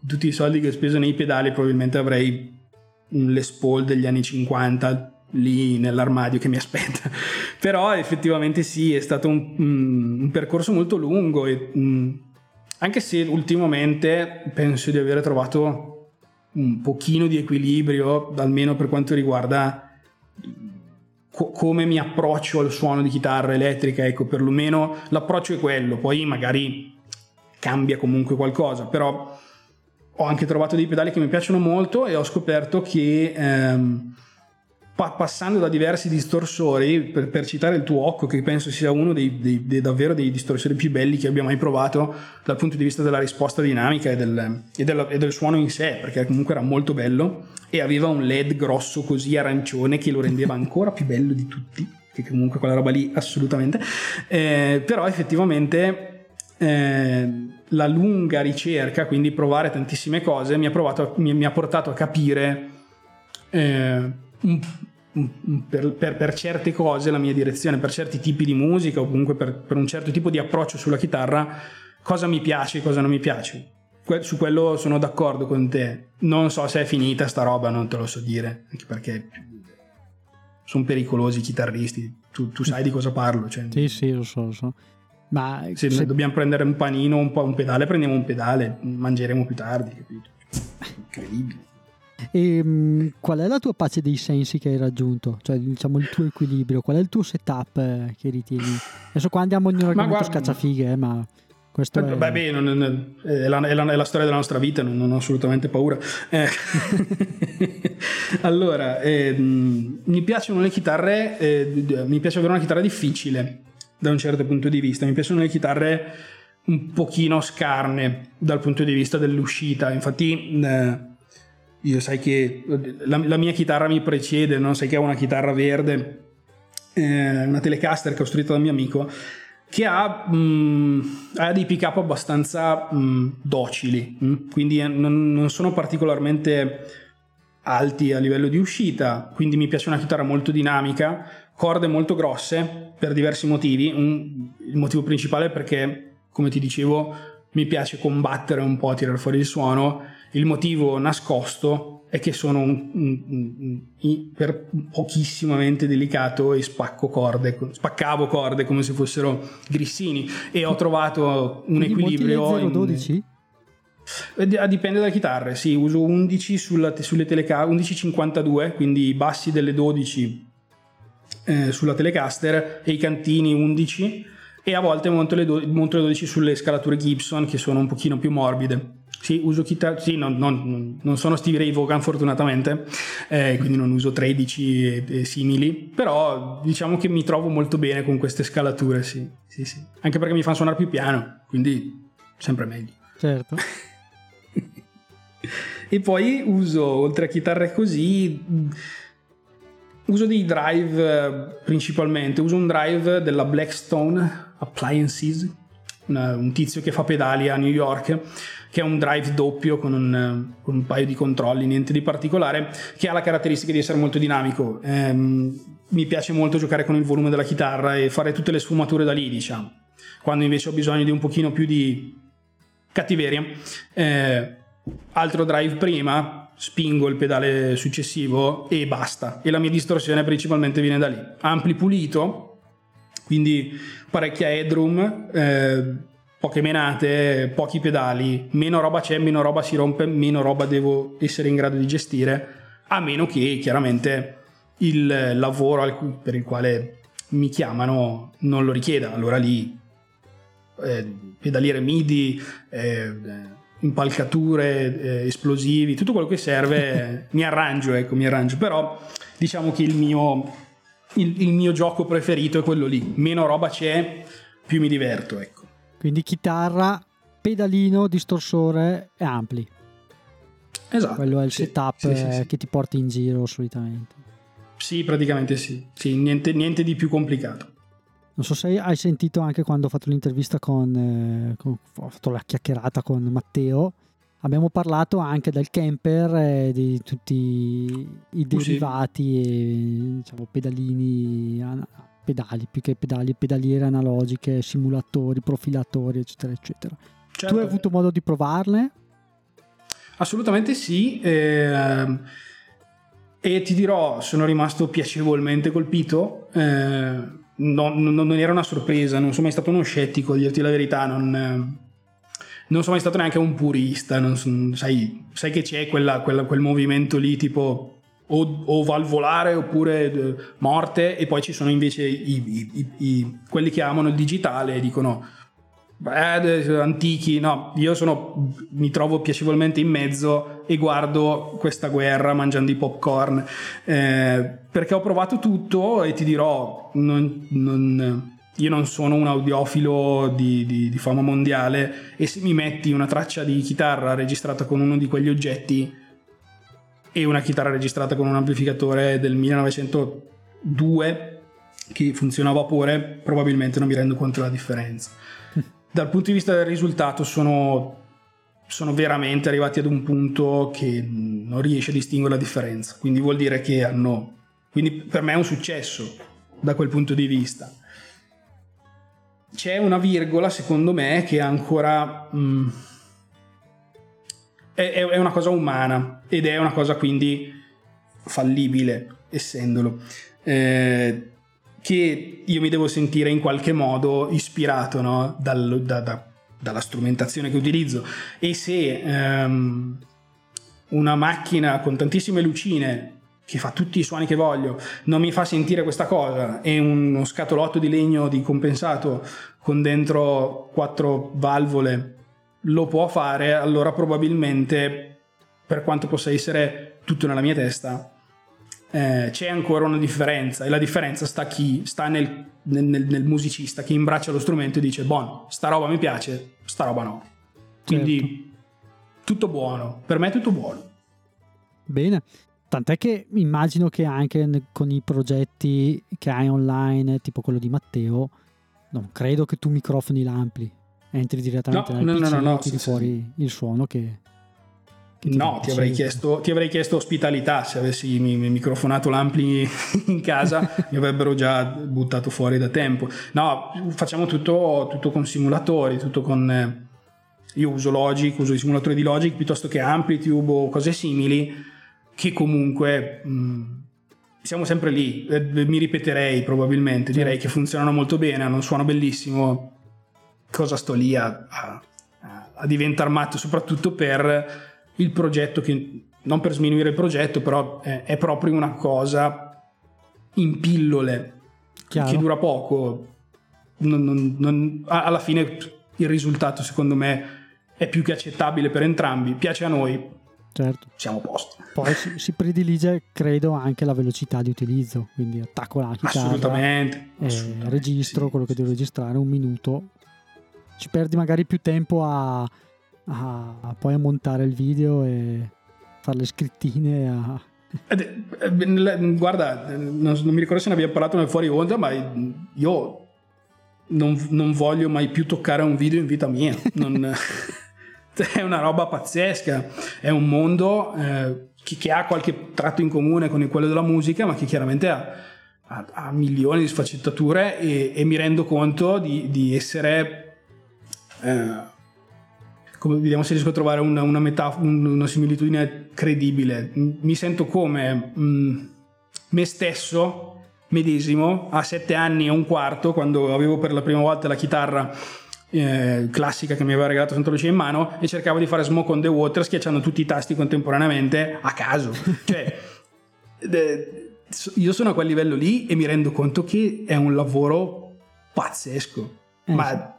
tutti i soldi che ho speso nei pedali probabilmente avrei un Les Paul degli anni 50 lì nell'armadio che mi aspetta. Però effettivamente sì, è stato un, un percorso molto lungo e um, anche se ultimamente penso di aver trovato un pochino di equilibrio, almeno per quanto riguarda co- come mi approccio al suono di chitarra elettrica, ecco, perlomeno l'approccio è quello, poi magari cambia comunque qualcosa, però ho anche trovato dei pedali che mi piacciono molto e ho scoperto che ehm, pa- passando da diversi distorsori, per, per, citare il tuo Occo, che penso sia uno dei, dei, dei, davvero dei distorsori più belli che abbia mai provato dal punto di vista della risposta dinamica e del, e, della, e del suono in sé, perché comunque era molto bello e aveva un LED grosso così arancione che lo rendeva ancora più bello di tutti, che comunque quella roba lì assolutamente, eh, però effettivamente... Eh, la lunga ricerca, quindi provare tantissime cose, mi ha, provato, mi, mi ha portato a capire eh, un, un, per, per, per, certe cose la mia direzione, per certi tipi di musica o comunque per, per un certo tipo di approccio sulla chitarra, cosa mi piace e cosa non mi piace. Su quello sono d'accordo con te. Non so se è finita sta roba, non te lo so dire, anche perché sono pericolosi i chitarristi. Tu, tu sai di cosa parlo. Cioè, sì, sì, lo so, lo so. Ma se, se dobbiamo prendere un panino, un, un pedale, prendiamo un pedale, mangeremo più tardi, capito? Incredibile. E um, qual è la tua pace dei sensi che hai raggiunto? Cioè, diciamo, il tuo equilibrio? Qual è il tuo setup eh, che ritieni? Adesso qua andiamo in un argomento guarda, scacciafighe, eh, ma questo eh, è... Beh, beh non, non, è, la, è, la, è, la, storia della nostra vita, non, non ho assolutamente paura. Eh. allora, eh, mi piacciono le chitarre, eh, mi piace avere una chitarra difficile da un certo punto di vista. Mi piacciono le chitarre un pochino scarne dal punto di vista dell'uscita. Infatti, eh, io sai che la, la, mia chitarra mi precede, no? sai che ho una chitarra verde, eh, una Telecaster costruita da mio amico che ha, mh, mm, ha dei pick up abbastanza mh, mm, docili, mh? Mm? quindi non, non sono particolarmente alti a livello di uscita, quindi mi piace una chitarra molto dinamica, corde molto grosse per diversi motivi. Un, il motivo principale è perché, come ti dicevo, mi piace combattere un po' a tirare fuori il suono. Il motivo nascosto è che sono un, un, un, per pochissimamente delicato e spacco corde, spaccavo corde come se fossero grissini e ho trovato un equilibrio. 012? Eh, dipende dalle chitarre, sì, uso 11 sulla, sulle telecamere, 1152, quindi i bassi delle 12 eh, sulla Telecaster e i cantini 11 e a volte monto le, do- monto le 12 sulle scalature Gibson che sono un pochino più morbide. Sì, uso chitarre, sì, non, non, non, sono Stevie Ray Vaughan fortunatamente, eh, quindi non uso 13 e, e, simili, però diciamo che mi trovo molto bene con queste scalature, sì, sì, sì. Anche perché mi fanno suonare più piano, quindi sempre meglio. Certo. e poi uso, oltre a chitarre così Uso dei drive eh, principalmente, uso un drive della Blackstone Appliances, una, un tizio che fa pedali a New York, che è un drive doppio con un, con un, paio di controlli, niente di particolare, che ha la caratteristica di essere molto dinamico. Ehm, mi piace molto giocare con il volume della chitarra e fare tutte le sfumature da lì, diciamo. Quando invece ho bisogno di un pochino più di cattiveria, eh, altro drive prima, spingo il pedale successivo e basta. E la mia distorsione principalmente viene da lì. Ampli pulito, quindi parecchia headroom, eh, poche menate, pochi pedali, meno roba c'è, meno roba si rompe, meno roba devo essere in grado di gestire, a meno che chiaramente il lavoro per il quale mi chiamano non lo richieda. Allora lì eh, pedaliere MIDI, eh, impalcature, eh, esplosivi, tutto quello che serve, mi arrangio, ecco, mi arrangio. Però diciamo che il mio, il, il mio gioco preferito è quello lì. Meno roba c'è, più mi diverto, ecco. Quindi chitarra, pedalino, distorsore e ampli. Esatto. Quello è il sì, setup sì, sì, che ti porti in giro solitamente. Sì, praticamente sì. sì niente, niente, di più complicato. Non so se hai sentito anche quando ho fatto l'intervista con, eh, con ho fatto la chiacchierata con Matteo. Abbiamo parlato anche del camper e di tutti i derivati e diciamo, pedalini pedali, più che pedali, pedaliere analogiche, simulatori, profilatori, eccetera, eccetera. Certo. Tu hai avuto modo di provarle? Assolutamente sì. Eh, e ti dirò, sono rimasto piacevolmente colpito. Eh, non, non, non, era una sorpresa, non sono mai stato uno scettico, a dirti la verità, non, non sono mai stato neanche un purista. Sai, sai, che c'è quella, quella, quel movimento lì tipo o, o valvolare oppure eh, morte e poi ci sono invece i, i, i, quelli che amano il digitale e dicono beh, antichi no io sono, mi trovo piacevolmente in mezzo e guardo questa guerra mangiando i popcorn eh, perché ho provato tutto e ti dirò non, non, io non sono un audiofilo di, di, di fama mondiale e se mi metti una traccia di chitarra registrata con uno di quegli oggetti e una chitarra registrata con un amplificatore del 1902 che funziona a vapore, probabilmente non mi rendo conto della differenza. Dal punto di vista del risultato sono, sono veramente arrivati ad un punto che non riesce a distinguere la differenza, quindi vuol dire che hanno... Quindi per me è un successo da quel punto di vista. C'è una virgola, secondo me, che ancora... Mh, mm, è, è una cosa umana ed è una cosa quindi fallibile, essendolo. Eh, che io mi devo sentire in qualche modo ispirato no? Dal, da, da, dalla strumentazione che utilizzo e se um, una macchina con tantissime lucine che fa tutti i suoni che voglio non mi fa sentire questa cosa e uno scatolotto di legno di compensato con dentro quattro valvole lo può fare, allora probabilmente, per quanto possa essere tutto nella mia testa, eh, c'è ancora una differenza e la differenza sta, chi, sta nel, nel, nel, musicista che imbraccia lo strumento e dice, buono, sta roba mi piace, sta roba no. Quindi certo. tutto buono, per me è tutto buono. Bene. Tant'è che immagino che anche con i progetti che hai online, tipo quello di Matteo, non credo che tu microfoni l'ampli entri direttamente no, nel no, PC no, no, e tiri sì, fuori sì. il suono che, no ti avrei, chiesto, ti avrei, chiesto, ospitalità se avessi mi, mi microfonato l'ampli in casa mi avrebbero già buttato fuori da tempo. No facciamo tutto, tutto con simulatori tutto con eh, io uso Logic uso i simulatori di Logic piuttosto che Amplitude o cose simili che comunque mh, siamo sempre lì. Eh, mi ripeterei probabilmente direi certo. che funzionano molto bene hanno un suono bellissimo. Cosa sto lì a, a, a diventare matto, soprattutto per il progetto che non per sminuire il progetto, però è, è proprio una cosa in pillole Chiaro. che dura poco. Non, non, non, alla fine il risultato, secondo me, è più che accettabile per entrambi. Piace a noi, certo. siamo a posto. Poi si, si, predilige, credo, anche la velocità di utilizzo. Quindi attacco la chitarra, assolutamente, assolutamente registro sì, quello che devo registrare, un minuto ci perdi magari più tempo a, a, a poi a montare il video e fare le scrittine a... Eh, guarda, non, non, mi ricordo se ne abbiamo parlato nel fuori onda, ma io non, non voglio mai più toccare un video in vita mia. Non, è una roba pazzesca. È un mondo eh, che, che, ha qualche tratto in comune con quello della musica, ma che chiaramente ha, ha, ha milioni di sfaccettature e, e, mi rendo conto di, di essere eh, come, vediamo se riesco a trovare una, una, metaf- una similitudine credibile. Mi sento come mh, mm, me stesso medesimo a sette anni e un quarto, quando avevo per la prima volta la chitarra eh, classica che mi aveva regalato Santa Lucia in mano e cercavo di fare Smoke on the Water schiacciando tutti i tasti contemporaneamente a caso. cioè, io sono a quel livello lì e mi rendo conto che è un lavoro pazzesco. Eh, ma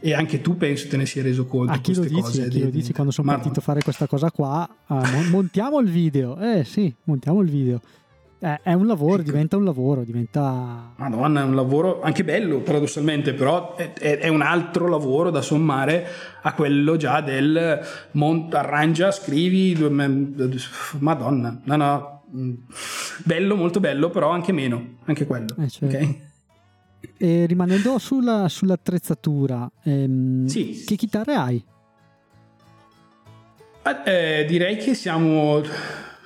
e anche tu penso te ne sia reso conto a chi lo dici, cose, a chi lo dici quando sono ma... partito a fare questa cosa qua? Ah, montiamo il video. Eh sì montiamo il video. Eh, è un lavoro ecco. diventa un lavoro diventa madonna è un lavoro anche bello paradossalmente però è, è, è un altro lavoro da sommare a quello già del mont- arrangia scrivi madonna no no mm, bello molto bello però anche meno anche quello eh, certo. ok e rimanendo sulla, sull'attrezzatura, ehm, sì. che chitarre hai? Eh, direi che siamo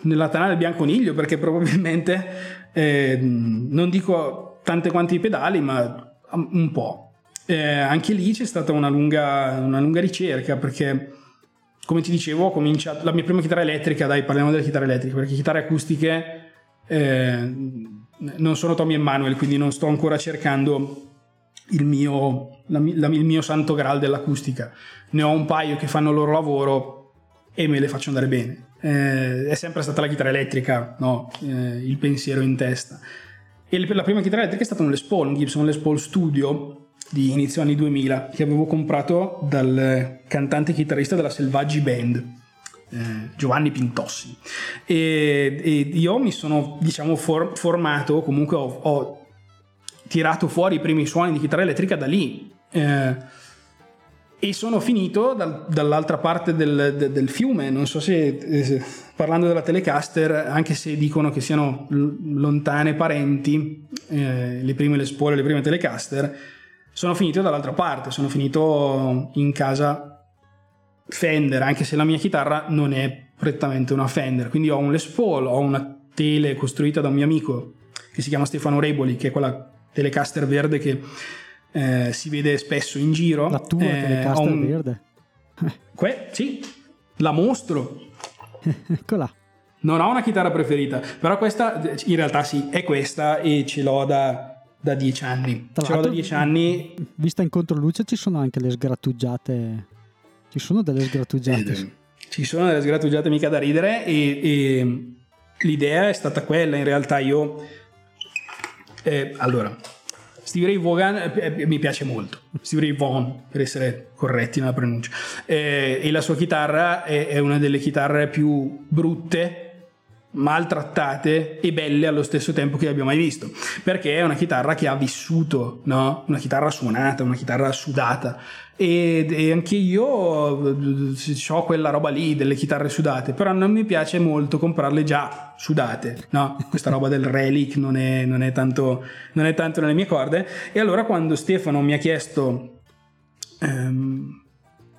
nella tana del bianconiglio perché probabilmente eh, non dico tante quanti i pedali, ma un po'. Eh, anche lì c'è stata una lunga, una lunga ricerca perché come ti dicevo ho cominciato la mia prima chitarra elettrica dai parliamo delle chitarre elettriche perché chitarre acustiche eh, non sono Tommy Emanuel, quindi non sto ancora cercando il mio, la, la, il mio santo graal dell'acustica. Ne ho un paio che fanno il loro lavoro e me le faccio andare bene. Eh, è sempre stata la chitarra elettrica, no? eh, il pensiero in testa. E la prima chitarra elettrica è stata un Les Paul, un Gibson Les Paul Studio di inizio anni 2000 che avevo comprato dal cantante chitarrista della Selvaggi Band eh, Giovanni Pintossi. E, e, io mi sono diciamo for, formato comunque ho, ho, tirato fuori i primi suoni di chitarra elettrica da lì eh, e sono finito dal, dall'altra parte del, del, del, fiume. Non so se eh, parlando della Telecaster anche se dicono che siano lontane parenti eh, le prime le spore le prime Telecaster sono finito dall'altra parte sono finito in casa Fender, anche se la mia chitarra non è prettamente una Fender. Quindi ho un Les Paul, ho una tele costruita da un mio amico che si chiama Stefano Reboli, che è quella Telecaster verde che eh, si vede spesso in giro. La tua eh, Telecaster un... verde? que- sì, la mostro. Eccola. Non ho una chitarra preferita, però questa in realtà sì, è questa e ce l'ho da, da dieci anni. Tra ce l'ho da dieci anni. Vista in controluce ci sono anche le sgrattugiate ci sono delle sgrattugiate. Eh, ci sono delle sgrattugiate mica da ridere e, e l'idea è stata quella, in realtà io... Eh, allora, Steve Ray Vaughan eh, eh mi piace molto, Steve Ray Vaughan per essere corretti nella pronuncia, eh, e la sua chitarra è, è una delle chitarre più brutte maltrattate e belle allo stesso tempo che abbia mai visto perché è una chitarra che ha vissuto no? una chitarra suonata una chitarra sudata e, e anche io ho quella roba lì delle chitarre sudate però non mi piace molto comprarle già sudate no? questa roba del relic non è, non, è tanto, non è tanto nelle mie corde e allora quando Stefano mi ha chiesto ehm,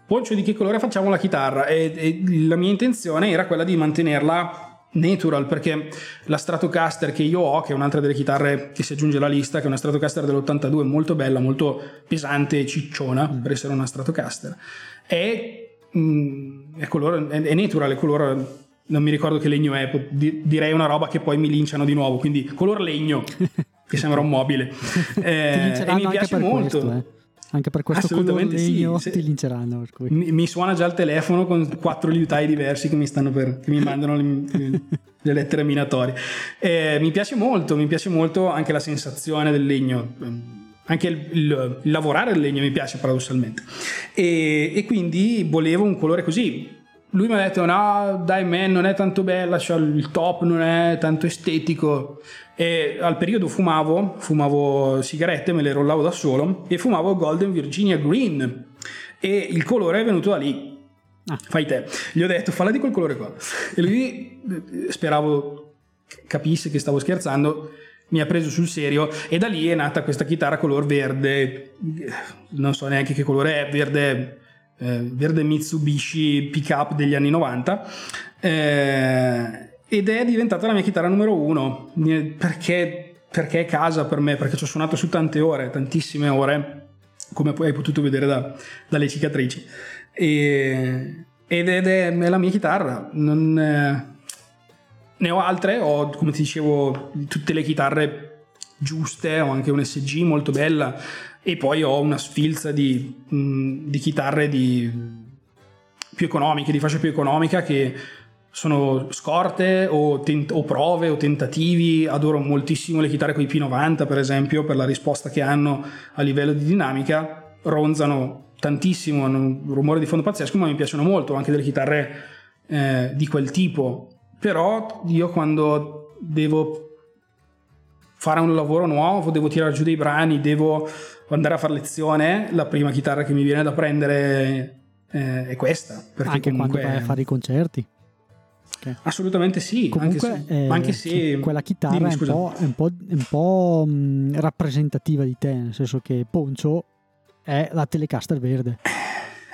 Poncio di che colore facciamo la chitarra e, e la mia intenzione era quella di mantenerla natural perché la Stratocaster che io ho che è un'altra delle chitarre che si aggiunge alla lista che è una Stratocaster dell'82 molto bella molto pesante e cicciona mm. per essere una Stratocaster è, mm, è, colore, è, è natural è colore non mi ricordo che legno è direi una roba che poi mi linciano di nuovo quindi color legno che sembra un mobile eh, e mi piace molto questo, eh. Anche per questo Assolutamente legno sì. ti linceranno. Mi, mi, suona già il telefono con quattro liutai diversi che mi, per, che mi mandano le, le, lettere minatorie. Eh, mi piace molto, mi piace molto anche la sensazione del legno. Anche il, il, il lavorare il legno mi piace paradossalmente. E, e quindi volevo un colore così, lui mi ha detto no dai man non è tanto bella cioè il top non è tanto estetico. E al periodo fumavo fumavo sigarette me le rollavo da solo e fumavo Golden Virginia Green. E il colore è venuto da lì. Ah. fai te. Gli ho detto falla di quel colore qua. E lui speravo capisse che stavo scherzando mi ha preso sul serio e da lì è nata questa chitarra color verde. Non so neanche che colore è verde eh, verde Mitsubishi pickup degli anni 90 eh, ed è diventata la mia chitarra numero uno. Perché, perché è casa per me? Perché ci ho suonato su tante ore tantissime ore come poi hai potuto vedere da, dalle cicatrici. E, ed è, è, la mia chitarra. Non, eh, ne ho altre ho come ti dicevo tutte le chitarre giuste ho anche un SG molto bella e poi ho una sfilza di, mh, di chitarre di, più economiche, di fascia più economica che sono scorte o, tent- o, prove o tentativi. Adoro moltissimo le chitarre con i P90, per esempio, per la risposta che hanno a livello di dinamica. Ronzano tantissimo, hanno un rumore di fondo pazzesco, ma mi piacciono molto anche delle chitarre eh, di quel tipo. Però io quando devo fare un lavoro nuovo, devo tirare giù dei brani, devo andare a fare lezione, la prima chitarra che mi viene da prendere eh, è questa. Anche comunque... quando vai a fare i concerti. Okay. Assolutamente sì. Comunque, anche se, eh, anche se quella chitarra dimmi, è, un po', è, un po', è un po', rappresentativa di te, nel senso che Poncio è la Telecaster verde.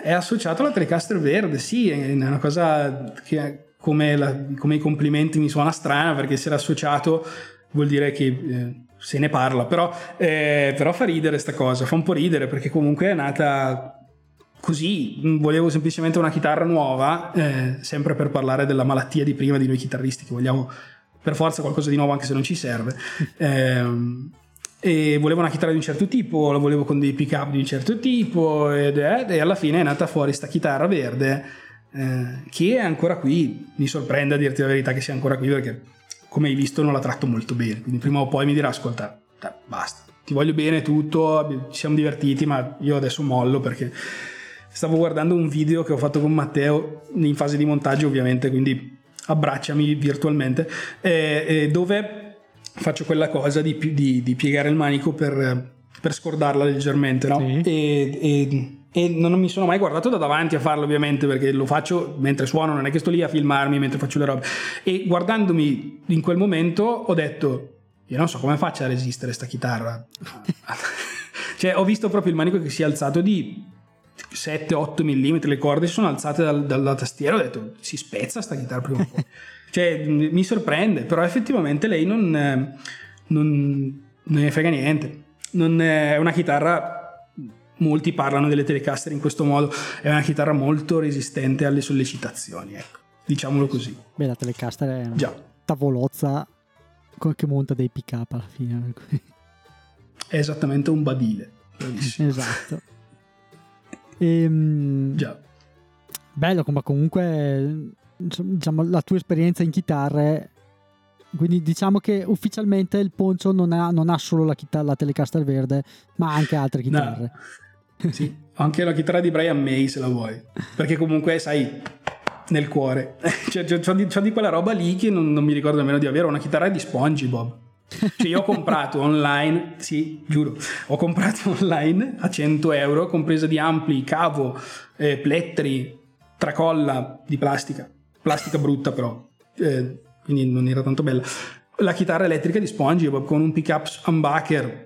È associato alla Telecaster verde, sì, è una cosa che come, la, come i complimenti mi suona strana perché essere associato vuol dire che eh, se ne parla, però, eh, però fa ridere sta cosa, fa un po' ridere perché comunque è nata così, volevo semplicemente una chitarra nuova, eh, sempre per parlare della malattia di prima di noi chitarristi che vogliamo per forza qualcosa di nuovo anche se non ci serve. Eh, e volevo una chitarra di un certo tipo, la volevo con dei pick up di un certo tipo ed è, e alla fine è nata fuori sta chitarra verde eh, che è ancora qui. Mi sorprende a dirti la verità che sia ancora qui perché come hai visto non la tratto molto bene, quindi prima o poi mi dirà ascolta, basta, ti voglio bene tutto, ci siamo divertiti ma io adesso mollo perché stavo guardando un video che ho fatto con Matteo in fase di montaggio ovviamente, quindi abbracciami virtualmente, eh, eh, dove faccio quella cosa di, di, di piegare il manico per, per scordarla leggermente, no? Sì. E, e, e, non mi sono mai guardato da davanti a farlo ovviamente perché lo faccio mentre suono, non è che sto lì a filmarmi mentre faccio le robe. E guardandomi in quel momento ho detto, io non so come faccia a resistere sta chitarra. cioè ho visto proprio il manico che si è alzato di 7-8 mm, le corde si sono alzate dal, dalla tastiera, ho detto si spezza sta chitarra prima o poi. cioè mi sorprende, però effettivamente lei non, non, non ne frega niente. Non è una chitarra molti parlano delle Telecaster in questo modo, è una chitarra molto resistente alle sollecitazioni, ecco, diciamolo così. Beh, la Telecaster è una Già. tavolozza che monta dei pick up alla fine. È esattamente un badile. Bravissimo. Esatto. Ehm, Già. Bello, ma comunque diciamo, la tua esperienza in chitarre quindi diciamo che ufficialmente il Poncio non ha, non ha solo la, chitarra, la Telecaster verde, ma anche altre chitarre. No. sì, anche la chitarra di Brian May se la vuoi. Perché comunque, sai, nel cuore. cioè, c'ho, di, c'ho di quella roba lì che non, non mi ricordo nemmeno di avere. Una chitarra di SpongeBob. Cioè io ho comprato online, sì, giuro, ho comprato online a 100 euro, compresa di ampli, cavo, eh, plettri, tracolla di plastica, plastica brutta però, eh, quindi non era tanto bella. La chitarra elettrica di SpongeBob con un pickup humbucker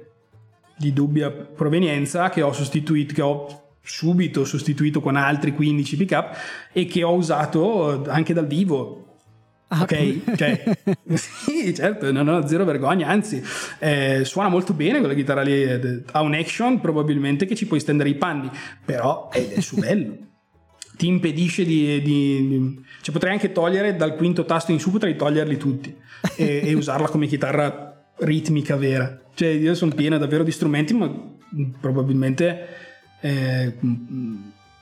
di dubbia provenienza che ho sostituito, che ho subito sostituito con altri 15 pickup e che ho usato anche dal vivo Ah, ok, cioè, sì, certo, non ho zero vergogna, anzi, eh, suona molto bene quella chitarra lì, ha un action probabilmente che ci puoi stendere i panni, però è il suo bello. Ti impedisce di, di, di, Cioè potrei anche togliere dal quinto tasto in su, potrei toglierli tutti e, e usarla come chitarra ritmica vera. Cioè io sono piena davvero di strumenti, ma probabilmente... Eh,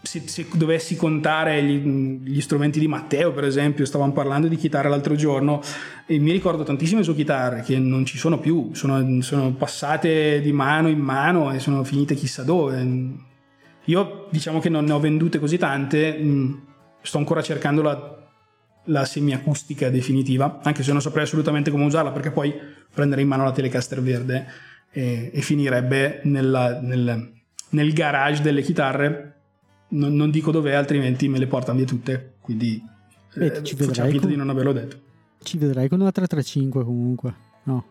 se, se, dovessi contare gli, gli, strumenti di Matteo, per esempio, stavamo parlando di chitarra l'altro giorno e mi ricordo tantissime sue chitarre che non ci sono più, sono, sono passate di mano in mano e sono finite chissà dove. Io diciamo che non ne ho vendute così tante, mm, sto ancora cercando la, la semiacustica definitiva, anche se non saprei assolutamente come usarla perché poi prendere in mano la Telecaster verde e, e finirebbe nella, nel, nel garage delle chitarre non, non dico dov'è, altrimenti me le portano via tutte. Quindi eh, ci facciamo finta con... di non averlo detto. Ci vedrai con una 335 comunque, no?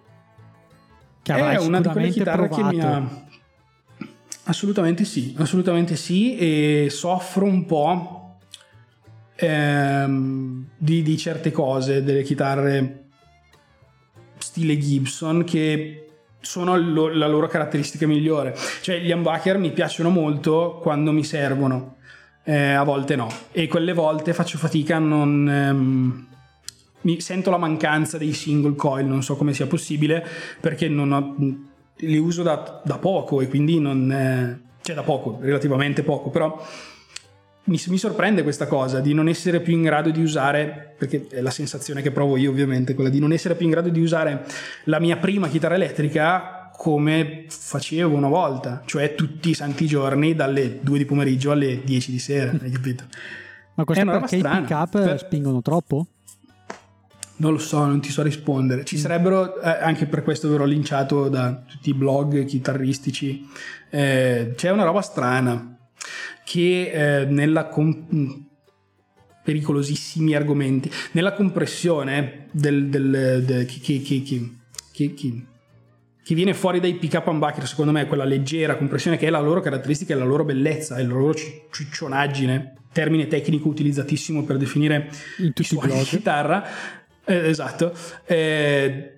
Che è una di quelle chitarre provato. che mi ha... Assolutamente sì, assolutamente sì e soffro un po' ehm, di, di certe cose delle chitarre stile Gibson che sono lo, la loro caratteristica migliore. Cioè gli humbucker mi piacciono molto quando mi servono, eh, a volte no. E quelle volte faccio fatica non... Ehm, mi sento la mancanza dei single coil, non so come sia possibile, perché ho li uso da, da poco e quindi non... Eh, cioè da poco, relativamente poco, però mi, mi, sorprende questa cosa di non essere più in grado di usare, perché è la sensazione che provo io ovviamente, quella di non essere più in grado di usare la mia prima chitarra elettrica come facevo una volta, cioè tutti i santi giorni dalle 2 di pomeriggio alle 10 di sera, hai capito? Ma questo è perché i pick up per... spingono troppo? Non lo so, non ti so rispondere. Ci mm. sarebbero, eh, anche per questo verrò linciato da tutti i blog chitarristici, eh, c'è una roba strana che eh, nella com- pericolosissimi argomenti, nella compressione del, del, del che, che, che, che, viene fuori dai pick up humbucker, secondo me, quella leggera compressione che è la loro caratteristica e la loro bellezza e la loro ciccionaggine, termine tecnico utilizzatissimo per definire in tutti i di chitarra, eh, esatto, eh,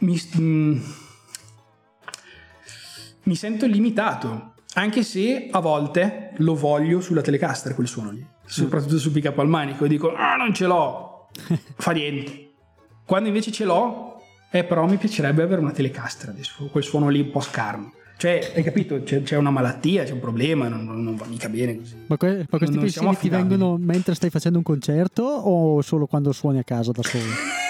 mi, mm, mi sento limitato anche se a volte lo voglio sulla Telecaster quel suono lì, soprattutto sul pick up al manico, e dico ah non ce l'ho, fa niente. Quando invece ce l'ho, eh però mi piacerebbe avere una Telecaster adesso, quel suono lì un po' scarno. Cioè, hai capito? C'è, c'è, una malattia, c'è un problema, non, non va mica bene così. Ma, que- ma questi pensieri ti vengono mentre stai facendo un concerto o solo quando suoni a casa da solo?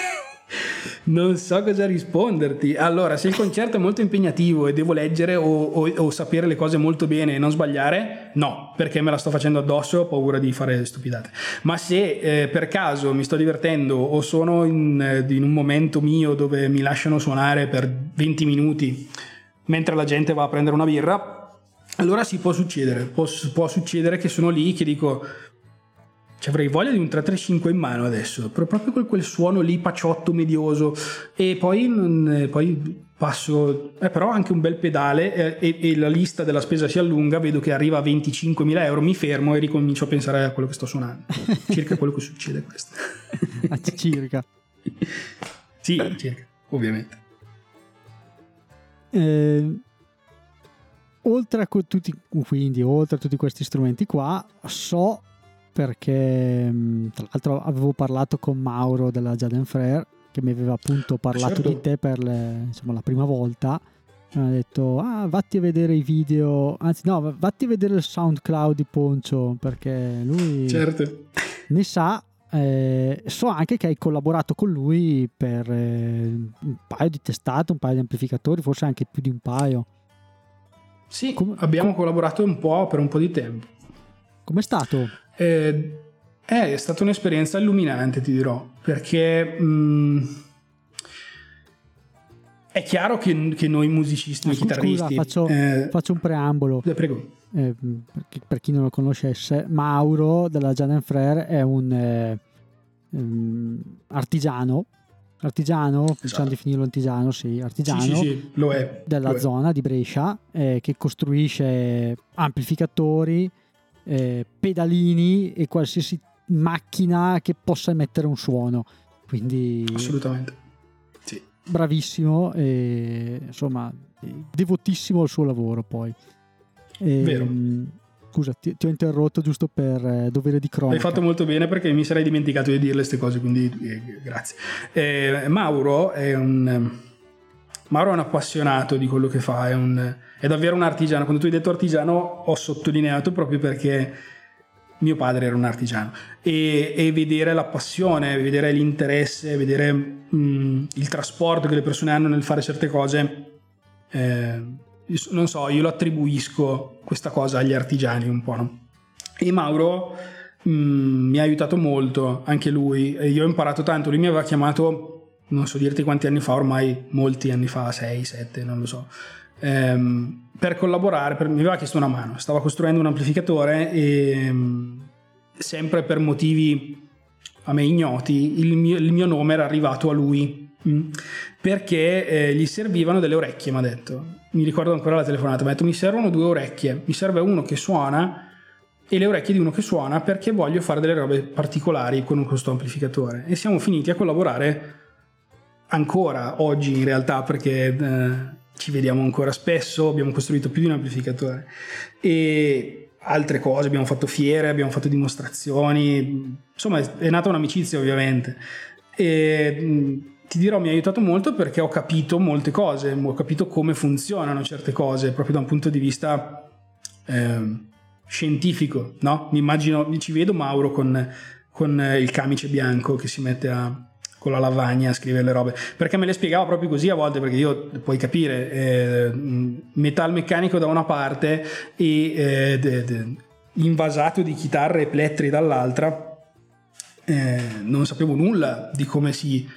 Non so cosa risponderti. Allora, se il concerto è molto impegnativo e devo leggere o, o, o, sapere le cose molto bene e non sbagliare, no, perché me la sto facendo addosso, ho paura di fare stupidate. Ma se eh, per caso mi sto divertendo o sono in, eh, in un momento mio dove mi lasciano suonare per 20 minuti mentre la gente va a prendere una birra, allora sì può succedere. Può, può succedere che sono lì che dico ci avrei voglia di un 335 in mano adesso, proprio quel, quel suono lì paciotto, medioso. E poi, non, poi passo, eh, però anche un bel pedale eh, e, e, la lista della spesa si allunga, vedo che arriva a 25.000 euro, mi fermo e ricomincio a pensare a quello che sto suonando. Circa quello che succede questo. Ah, circa. sì, circa, ovviamente. Eh, oltre a tutti, quindi, oltre a tutti questi strumenti qua, so perché mm, tra l'altro avevo parlato con Mauro della Jaden Frere che mi aveva appunto parlato certo. di te per le, insomma, la prima volta mi ha detto ah vatti a vedere i video anzi no vatti a vedere il SoundCloud di Poncio perché lui certo. ne sa eh, so anche che hai collaborato con lui per eh, un paio di testate un paio di amplificatori forse anche più di un paio sì com- abbiamo collaborato un po' per un po' di tempo com'è stato? Eh, è stata un'esperienza illuminante, ti dirò, perché mh, mm, è chiaro che, che, noi musicisti, noi chitarristi... Scusa, faccio, eh, faccio, un preambolo. Eh, prego. Eh, per, chi non lo conoscesse, Mauro della Jaden Frere è un um, artigiano artigiano, esatto. possiamo definirlo artigiano, sì, artigiano sì, sì, sì, lo è, della lo è. zona di Brescia eh, che costruisce amplificatori, eh, pedalini e qualsiasi macchina che possa emettere un suono. Quindi assolutamente sì. bravissimo e insomma devotissimo al suo lavoro poi. E, Vero. Ehm, scusa, ti, ti, ho interrotto giusto per eh, dovere di cronaca. Hai fatto molto bene perché mi sarei dimenticato di dirle queste cose, quindi eh, grazie. Eh, Mauro è un Mauro è un appassionato di quello che fa, è, un, è, davvero un artigiano. Quando tu hai detto artigiano ho sottolineato proprio perché mio padre era un artigiano e, e vedere la passione, vedere l'interesse, vedere mh, mm, il trasporto che le persone hanno nel fare certe cose, eh, non so, io lo attribuisco questa cosa agli artigiani un po'. No? E Mauro mh, mm, mi ha aiutato molto, anche lui, io ho imparato tanto. Lui mi aveva chiamato non so dirti quanti anni fa, ormai molti anni fa, 6, 7, non lo so, ehm, per collaborare, per, mi aveva chiesto una mano, stava costruendo un amplificatore e ehm, sempre per motivi a me ignoti, il mio, il mio nome era arrivato a lui mm, perché eh, gli servivano delle orecchie, mi ha detto. Mi ricordo ancora la telefonata, mi ha detto mi servono due orecchie, mi serve uno che suona e le orecchie di uno che suona perché voglio fare delle robe particolari con questo amplificatore. E siamo finiti a collaborare ancora oggi in realtà perché eh, ci vediamo ancora spesso, abbiamo costruito più di un amplificatore e altre cose, abbiamo fatto fiere, abbiamo fatto dimostrazioni, insomma è nata un'amicizia ovviamente e ti dirò, mi ha aiutato molto perché ho capito molte cose, ho capito come funzionano certe cose, proprio da un punto di vista eh, scientifico, no? Mi immagino, ci vedo Mauro con, con il camice bianco che si mette a, con la lavagna a scrivere le robe perché me le spiegava proprio così a volte perché io puoi capire eh, metalmeccanico da una parte e eh, de, de, invasato di chitarre e plettri dall'altra eh, non sapevo nulla di come si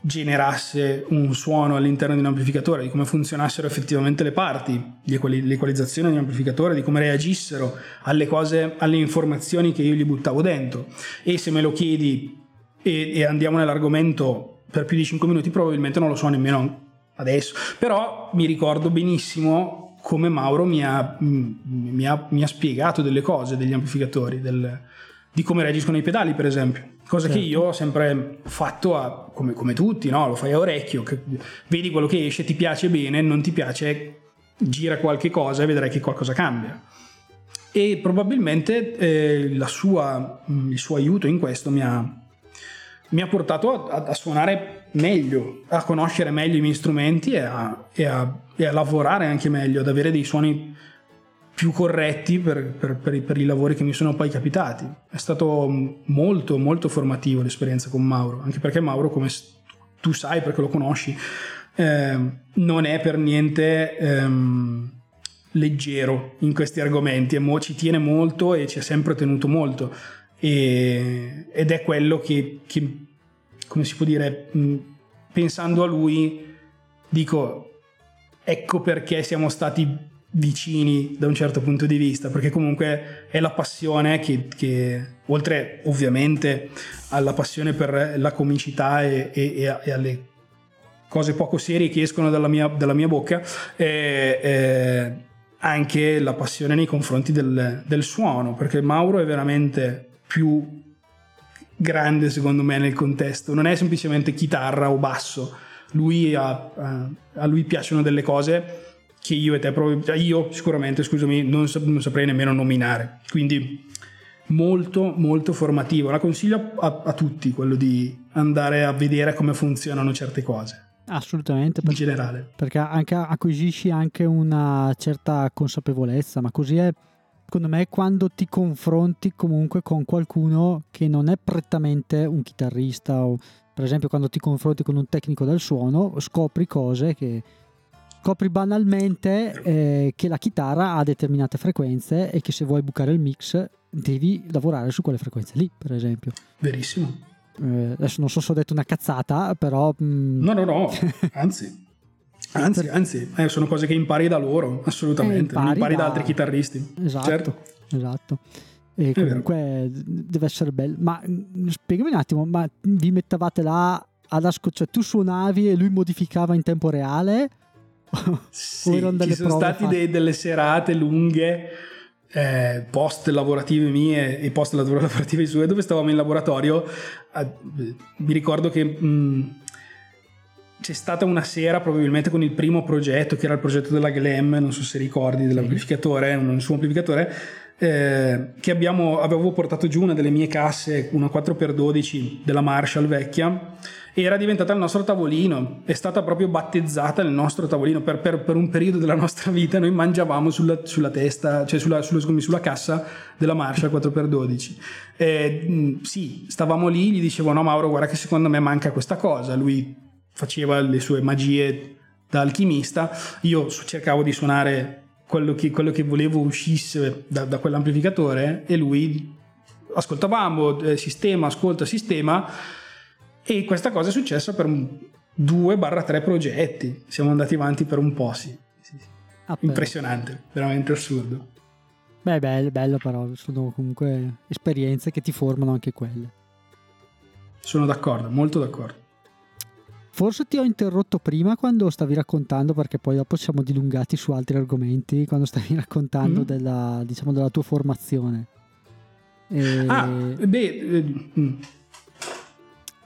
generasse un suono all'interno di un amplificatore, di come funzionassero effettivamente le parti, l'equalizzazione di un amplificatore, di come reagissero alle cose, alle informazioni che io gli buttavo dentro. E se me lo chiedi e, e andiamo nell'argomento per più di 5 minuti, probabilmente non lo so nemmeno adesso. Però mi ricordo benissimo come Mauro mi ha, mi ha, mi ha spiegato delle cose degli amplificatori, del, di come reagiscono i pedali, per esempio. Cosa certo. che io ho sempre fatto a, come, come, tutti, no? lo fai a orecchio, vedi quello che esce, ti piace bene, non ti piace, gira qualche cosa e vedrai che qualcosa cambia. E probabilmente eh, sua, il suo aiuto in questo mi ha, mi ha portato a, a, suonare meglio, a conoscere meglio i miei strumenti e a, e, a, e a, lavorare anche meglio, ad avere dei suoni più corretti per, per, per, i, per, i, lavori che mi sono poi capitati. È stato molto, molto formativo l'esperienza con Mauro, anche perché Mauro, come tu sai perché lo conosci, eh, non è per niente ehm, leggero in questi argomenti, mo, ci tiene molto e ci ha sempre tenuto molto e, ed è quello che, che, come si può dire, pensando a lui, dico, ecco perché siamo stati vicini da un certo punto di vista, perché comunque è la passione che, che oltre ovviamente alla passione per la comicità e, e, e alle cose poco serie che escono dalla mia, dalla mia bocca, è, è anche la passione nei confronti del, del suono, perché Mauro è veramente più grande secondo me nel contesto, non è semplicemente chitarra o basso, lui ha, a lui piacciono delle cose che io e te, cioè io sicuramente, scusami, non, non saprei nemmeno nominare, quindi molto molto formativo, la consiglio a, a tutti quello di andare a vedere come funzionano certe cose. Assolutamente. In generale. Perché anche, acquisisci anche una certa consapevolezza, ma così è secondo me quando ti confronti comunque con qualcuno che non è prettamente un chitarrista o per esempio quando ti confronti con un tecnico del suono scopri cose che scopri banalmente eh, che la chitarra ha determinate frequenze e che se vuoi bucare il mix devi lavorare su quelle frequenze lì per esempio. Verissimo. Eh, adesso non so se ho detto una cazzata però mh... Mm, no no no. Anzi Anzi, anzi eh, sono cose che impari da loro, assolutamente. Eh, impari, impari da... da... altri chitarristi. Esatto, certo. esatto. E comunque deve essere bello. Ma mm, spiegami un attimo, ma vi mettevate là ad ascoltare, cioè tu suonavi e lui modificava in tempo reale? sì, ci sono state dei, delle serate lunghe eh, post lavorative mie e post lavorative sue dove stavamo in laboratorio. Eh, mi ricordo che... Mh, mm, c'è stata una sera probabilmente con il primo progetto che era il progetto della Glam non so se ricordi dell'amplificatore un suo amplificatore eh, che abbiamo, avevo portato giù una delle mie casse una 4x12 della Marshall vecchia e era diventata il nostro tavolino è stata proprio battezzata nel nostro tavolino per, per, per un periodo della nostra vita noi mangiavamo sulla, sulla testa cioè sulla, sulla, scusami, sulla cassa della Marshall 4x12 eh, sì stavamo lì gli dicevo no Mauro guarda che secondo me manca questa cosa. Lui faceva le sue magie da alchimista, io cercavo di suonare quello che, quello che volevo uscisse da, da, quell'amplificatore e lui ascoltavamo eh, sistema, ascolta, sistema e questa cosa è successa per 2-3 progetti, siamo andati avanti per un po', sì. sì, sì. Ah, Impressionante, veramente assurdo. Beh, bello, bello però, sono comunque esperienze che ti formano anche quelle. Sono d'accordo, molto d'accordo. Forse ti ho interrotto prima quando stavi raccontando, perché poi dopo siamo dilungati su altri argomenti, quando stavi raccontando mm. della, diciamo, della, tua formazione. E... Ah, beh... Eh, mm.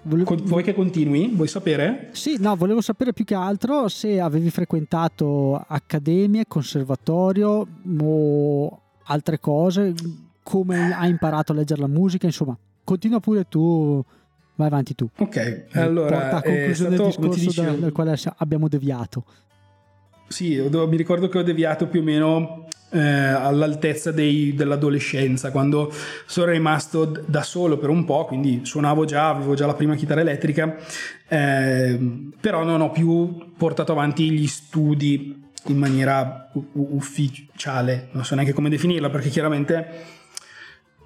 Volevo... Vuoi che continui? Vuoi sapere? Sì, no, volevo sapere più che altro se avevi frequentato accademie, conservatorio o altre cose, come hai imparato a leggere la musica, insomma, continua pure tu Vai avanti tu. Ok, allora... Porta a conclusione stato, del discorso dicevo, dal quale abbiamo deviato. Sì, mi ricordo che ho deviato più o meno eh, all'altezza dei, dell'adolescenza, quando sono rimasto d- da solo per un po', quindi suonavo già, avevo già la prima chitarra elettrica, eh, però non ho più portato avanti gli studi in maniera u- ufficiale, non so neanche come definirla, perché chiaramente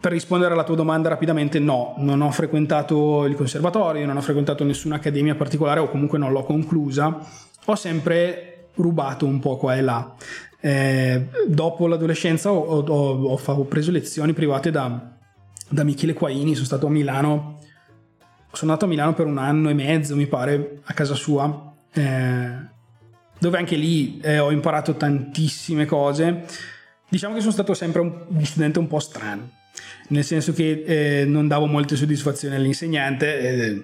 per rispondere alla tua domanda rapidamente, no, non ho frequentato il conservatorio, non ho frequentato nessuna accademia particolare o comunque non l'ho conclusa, ho sempre rubato un po' qua e là. Eh, dopo l'adolescenza ho, ho, ho, ho, preso lezioni private da, da Michele Quaini, sono stato a Milano, sono andato a Milano per un anno e mezzo, mi pare, a casa sua, eh, dove anche lì eh, ho imparato tantissime cose. Diciamo che sono stato sempre un studente un po' strano, nel senso che eh, non davo molte soddisfazioni all'insegnante eh,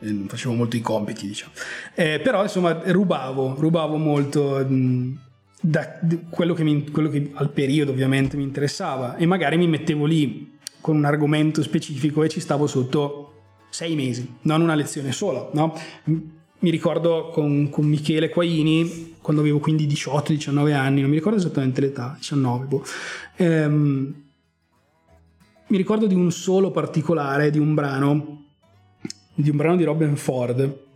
non facevo molto i compiti, diciamo. Eh, però insomma rubavo, rubavo molto mh, da quello che, mi, quello che al periodo ovviamente mi interessava e magari mi mettevo lì con un argomento specifico e ci stavo sotto sei mesi, non una lezione sola, no? Mi ricordo con, con Michele Quaini, quando avevo quindi 18-19 anni, non mi ricordo esattamente l'età, 19, boh. ehm, mi ricordo di un solo particolare, di un brano di un brano di Robin Ford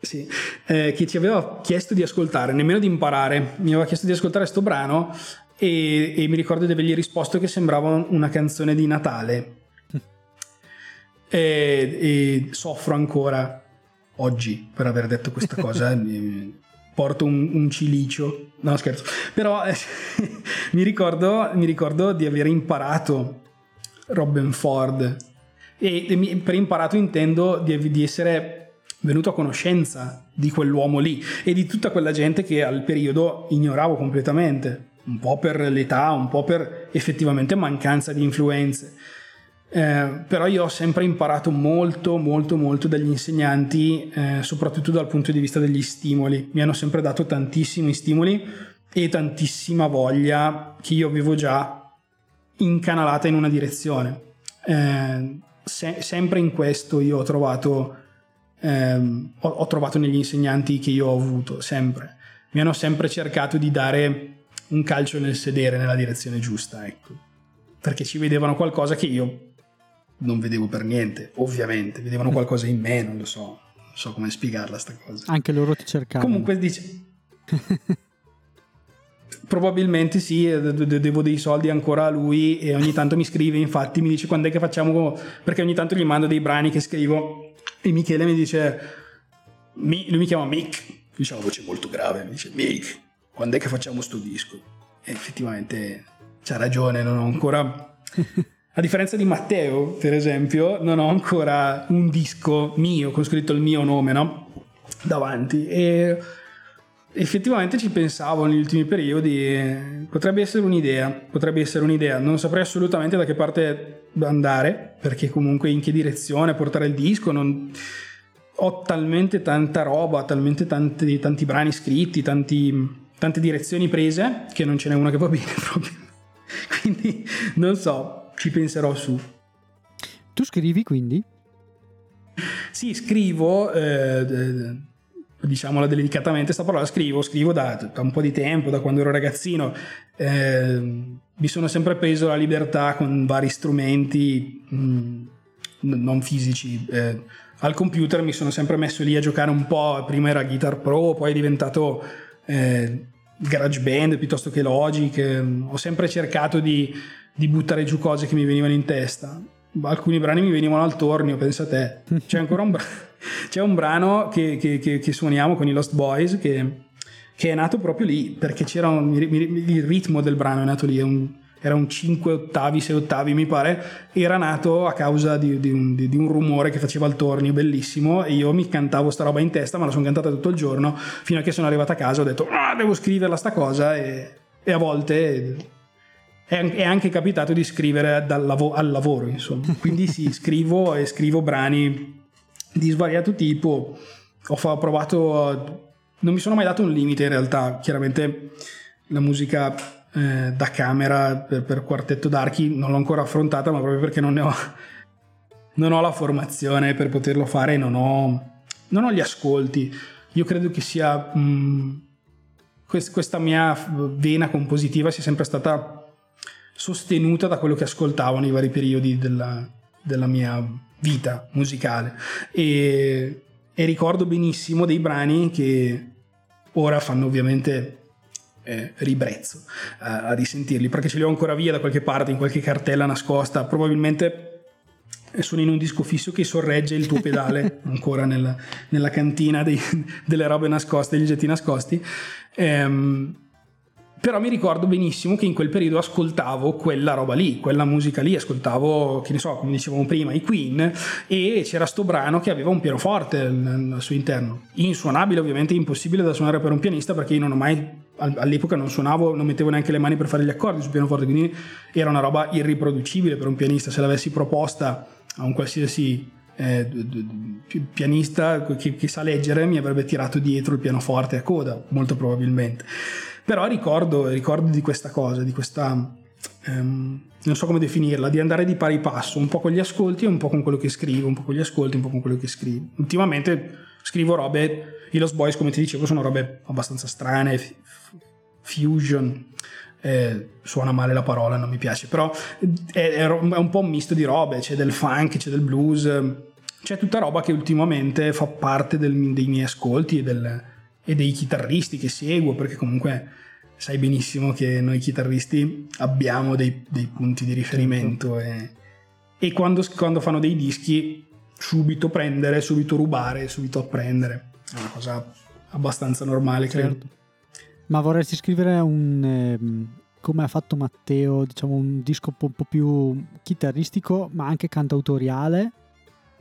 sì, eh, che ci aveva chiesto di ascoltare, nemmeno di imparare, mi aveva chiesto di ascoltare questo brano e, e, mi ricordo di avergli risposto che sembrava una canzone di Natale e, e soffro ancora oggi per aver detto questa cosa. porto un, un, cilicio, no scherzo, però eh, mi, ricordo, mi ricordo di aver imparato Robin Ford e, per imparato intendo di, di essere venuto a conoscenza di quell'uomo lì e di tutta quella gente che al periodo ignoravo completamente, un po' per l'età, un po' per effettivamente mancanza di influenze. Eh, però io ho sempre imparato molto, molto, molto dagli insegnanti, eh, soprattutto dal punto di vista degli stimoli. Mi hanno sempre dato tantissimi stimoli e tantissima voglia che io avevo già incanalata in una direzione. Eh, se, sempre in questo io ho trovato, ehm, ho, ho trovato negli insegnanti che io ho avuto, sempre. Mi hanno sempre cercato di dare un calcio nel sedere nella direzione giusta, ecco. Perché ci vedevano qualcosa che io non vedevo per niente, ovviamente. Vedevano qualcosa in me, non lo so. Non so come spiegarla sta cosa. Anche loro ti cercavano. Comunque dice... Probabilmente sì, devo dei soldi ancora a lui e ogni tanto mi scrive, infatti mi dice quando è che facciamo, perché ogni tanto gli mando dei brani che scrivo e Michele mi dice, lui mi chiama Mick, dice una voce molto grave, mi dice Mick, quando è che facciamo sto disco? E effettivamente c'ha ragione, non ho ancora... A differenza di Matteo, per esempio, non ho ancora un disco mio con scritto il mio nome, no? Davanti. E effettivamente ci pensavo negli ultimi periodi, potrebbe essere un'idea, potrebbe essere un'idea, non saprei assolutamente da che parte andare, perché comunque in che direzione portare il disco, non... ho talmente tanta roba, talmente tanti, tanti brani scritti, tanti, tante direzioni prese, che non ce n'è una che va bene proprio. Quindi non so, ci penserò su. Tu scrivi quindi? Sì, scrivo. Eh, diciamola delicatamente, questa parola scrivo, scrivo da, da, un po' di tempo, da quando ero ragazzino, eh, mi sono sempre preso la libertà con vari strumenti mh, mm, non fisici. Eh, al computer mi sono sempre messo lì a giocare un po', prima era Guitar Pro, poi è diventato eh, GarageBand piuttosto che Logic, ehm, ho sempre cercato di, di buttare giù cose che mi venivano in testa alcuni brani mi venivano al tornio, pensa a te. C'è ancora un, bra- c'è un brano che, che, che, che, suoniamo con i Lost Boys che, è nato proprio lì, perché c'era un, il ritmo del brano è nato lì, un, era un 5 ottavi, 6 ottavi mi pare, era nato a causa di, di, un, di, un, rumore che faceva il tornio, bellissimo, e io mi cantavo sta roba in testa, ma la sono cantata tutto il giorno, fino a che sono arrivata a casa ho detto, ah, devo scriverla sta cosa, e, e a volte è anche capitato di scrivere lav- al lavoro, insomma. Quindi sì, scrivo e scrivo brani di svariato tipo. Ho fa- provato. Non mi sono mai dato un limite in realtà. Chiaramente la musica eh, da camera per, per quartetto d'archi non l'ho ancora affrontata, ma proprio perché non ne ho non ho la formazione per poterlo fare, non ho, non ho gli ascolti. Io credo che sia mh, mm, questa mia vena compositiva sia sempre stata sostenuta da quello che ascoltavo nei vari periodi della, della mia vita musicale e, e, ricordo benissimo dei brani che ora fanno ovviamente eh, ribrezzo a, a risentirli perché ce li ho ancora via da qualche parte in qualche cartella nascosta probabilmente sono in un disco fisso che sorregge il tuo pedale ancora nella, nella cantina dei, delle robe nascoste, degli oggetti nascosti. Ehm, però mi ricordo benissimo che in quel periodo ascoltavo quella roba lì, quella musica lì, ascoltavo, che ne so, come dicevamo prima, i Queen e c'era sto brano che aveva un pianoforte al suo interno. Insuonabile, ovviamente impossibile da suonare per un pianista perché io non ho mai, all'epoca non suonavo, non mettevo neanche le mani per fare gli accordi sul pianoforte, quindi era una roba irriproducibile per un pianista. Se l'avessi proposta a un qualsiasi eh, pianista che, che sa leggere mi avrebbe tirato dietro il pianoforte a coda, molto probabilmente. Però ricordo, ricordo di questa cosa, di questa... Um, non so come definirla, di andare di pari passo, un po' con gli ascolti e un po' con quello che scrivo, un po' con gli ascolti un po' con quello che scrivo. Ultimamente scrivo robe, i Lost Boys come ti dicevo sono robe abbastanza strane, f- fusion, eh, suona male la parola, non mi piace, però è, è, un po' un misto di robe, c'è del funk, c'è del blues, c'è tutta roba che ultimamente fa parte del, dei miei ascolti e, del, e dei chitarristi che seguo, perché comunque sai benissimo che noi chitarristi abbiamo dei, dei punti di riferimento e, e quando, quando, fanno dei dischi subito prendere, subito rubare, subito apprendere. È una cosa abbastanza normale, certo. credo. Ma vorresti scrivere un... Eh, come ha fatto Matteo, diciamo un disco un po' più chitarristico, ma anche cantautoriale,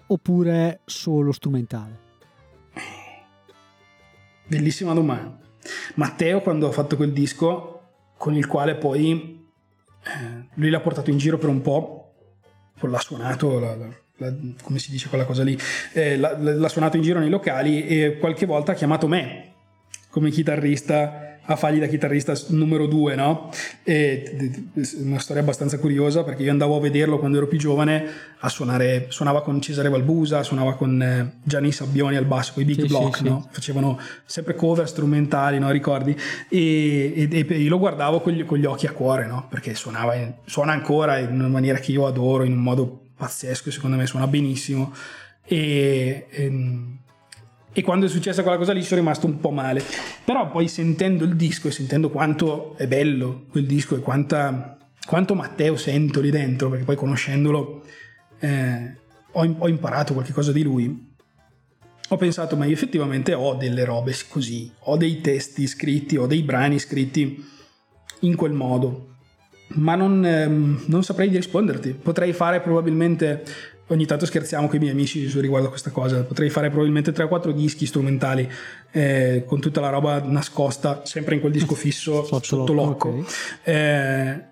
oppure solo strumentale? Bellissima domanda. Matteo quando ha fatto quel disco con il quale poi eh, lui l'ha portato in giro per un po', l'ha suonato, la, la, come si dice quella cosa lì, eh, l'ha, l'ha suonato in giro nei locali e qualche volta ha chiamato me come chitarrista a fargli da chitarrista numero due, no? E una storia abbastanza curiosa perché io andavo a vederlo quando ero più giovane a suonare, suonava con Cesare Valbusa, suonava con eh, Gianni Sabbioni al basso, con i Big sì, Block, sì, no? Sì. Facevano sempre cover strumentali, no? Ricordi? E, e, e io lo guardavo con gli, con gli, occhi a cuore, no? Perché suonava, suona ancora in una maniera che io adoro, in un modo pazzesco, secondo me suona benissimo. E, e e quando è successa quella cosa lì sono rimasto un po' male. Però poi sentendo il disco e sentendo quanto è bello quel disco e quanta, quanto Matteo sento lì dentro, perché poi conoscendolo eh, ho, ho, imparato qualche cosa di lui, ho pensato ma io effettivamente ho delle robe così, ho dei testi scritti, ho dei brani scritti in quel modo, ma non, ehm, non saprei risponderti. Potrei fare probabilmente ogni tanto scherziamo con i miei amici riguardo a questa cosa. Potrei fare probabilmente 3 o 4 dischi strumentali eh, con tutta la roba nascosta, sempre in quel disco fisso sotto, sotto l'occo. Okay. Eh,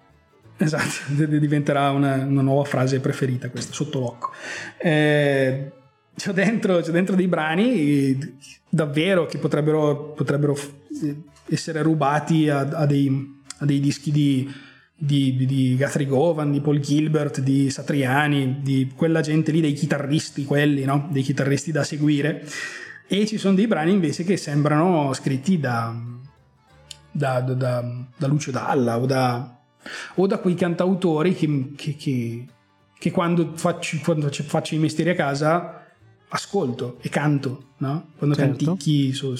esatto, diventerà una, una, nuova frase preferita questa, sotto l'occo. Eh, c'ho, dentro, c'ho dentro dei brani davvero che potrebbero, potrebbero essere rubati a, a, dei, a dei dischi di di, di Guthrie Govan, di Paul Gilbert, di Satriani, di quella gente lì, dei chitarristi, quelli, no? dei chitarristi da seguire. E ci sono dei brani invece che sembrano scritti da, da, da, da Lucio Dalla o da, o da quei cantautori che, che, che, che quando, faccio, quando, faccio, i mestieri a casa ascolto e canto, no? quando certo. canticchi so.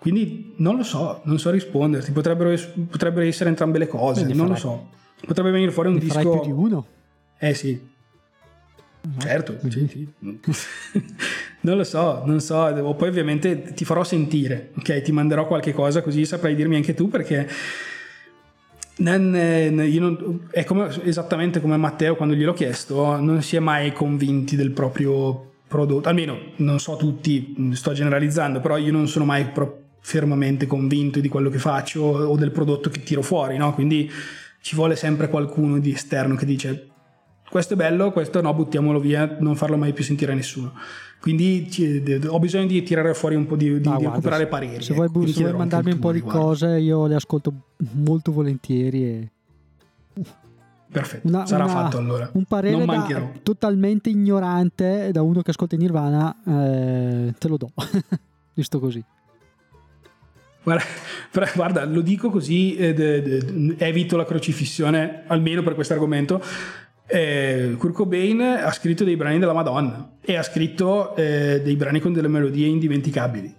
Quindi non lo so, non so risponderti. Potrebbero, potrebbero essere entrambe le cose, non lo so. Potrebbe venire fuori un ne disco. più di uno? Eh sì. No. Certo, sì, sì. non lo so, non so. Poi ovviamente ti farò sentire, ok? Ti manderò qualche cosa così saprai dirmi anche tu perché. Non, non, è come, esattamente come Matteo quando gliel'ho chiesto, non si è mai convinti del proprio prodotto, almeno non so tutti, sto generalizzando, però io non sono mai pro- fermamente convinto di quello che faccio o del prodotto che tiro fuori, no? Quindi ci vuole sempre qualcuno di esterno che dice questo è bello, questo no, buttiamolo via, non farlo mai più sentire a nessuno. Quindi ho bisogno di tirare fuori un po' di, di, ah, di recuperare pareri. Se vuoi, ecco, se vuoi mandarmi un po' di cose, io le ascolto molto volentieri. E... perfetto. Una, Sarà una, fatto allora. Un parere da, totalmente ignorante da uno che ascolta in Nirvana, eh, te lo do, visto così. Guarda, guarda, lo dico così, eh, de, de, evito la crocifissione, almeno per questo argomento. Eh, Kurt Cobain ha scritto dei brani della Madonna e ha scritto eh, dei brani con delle melodie indimenticabili.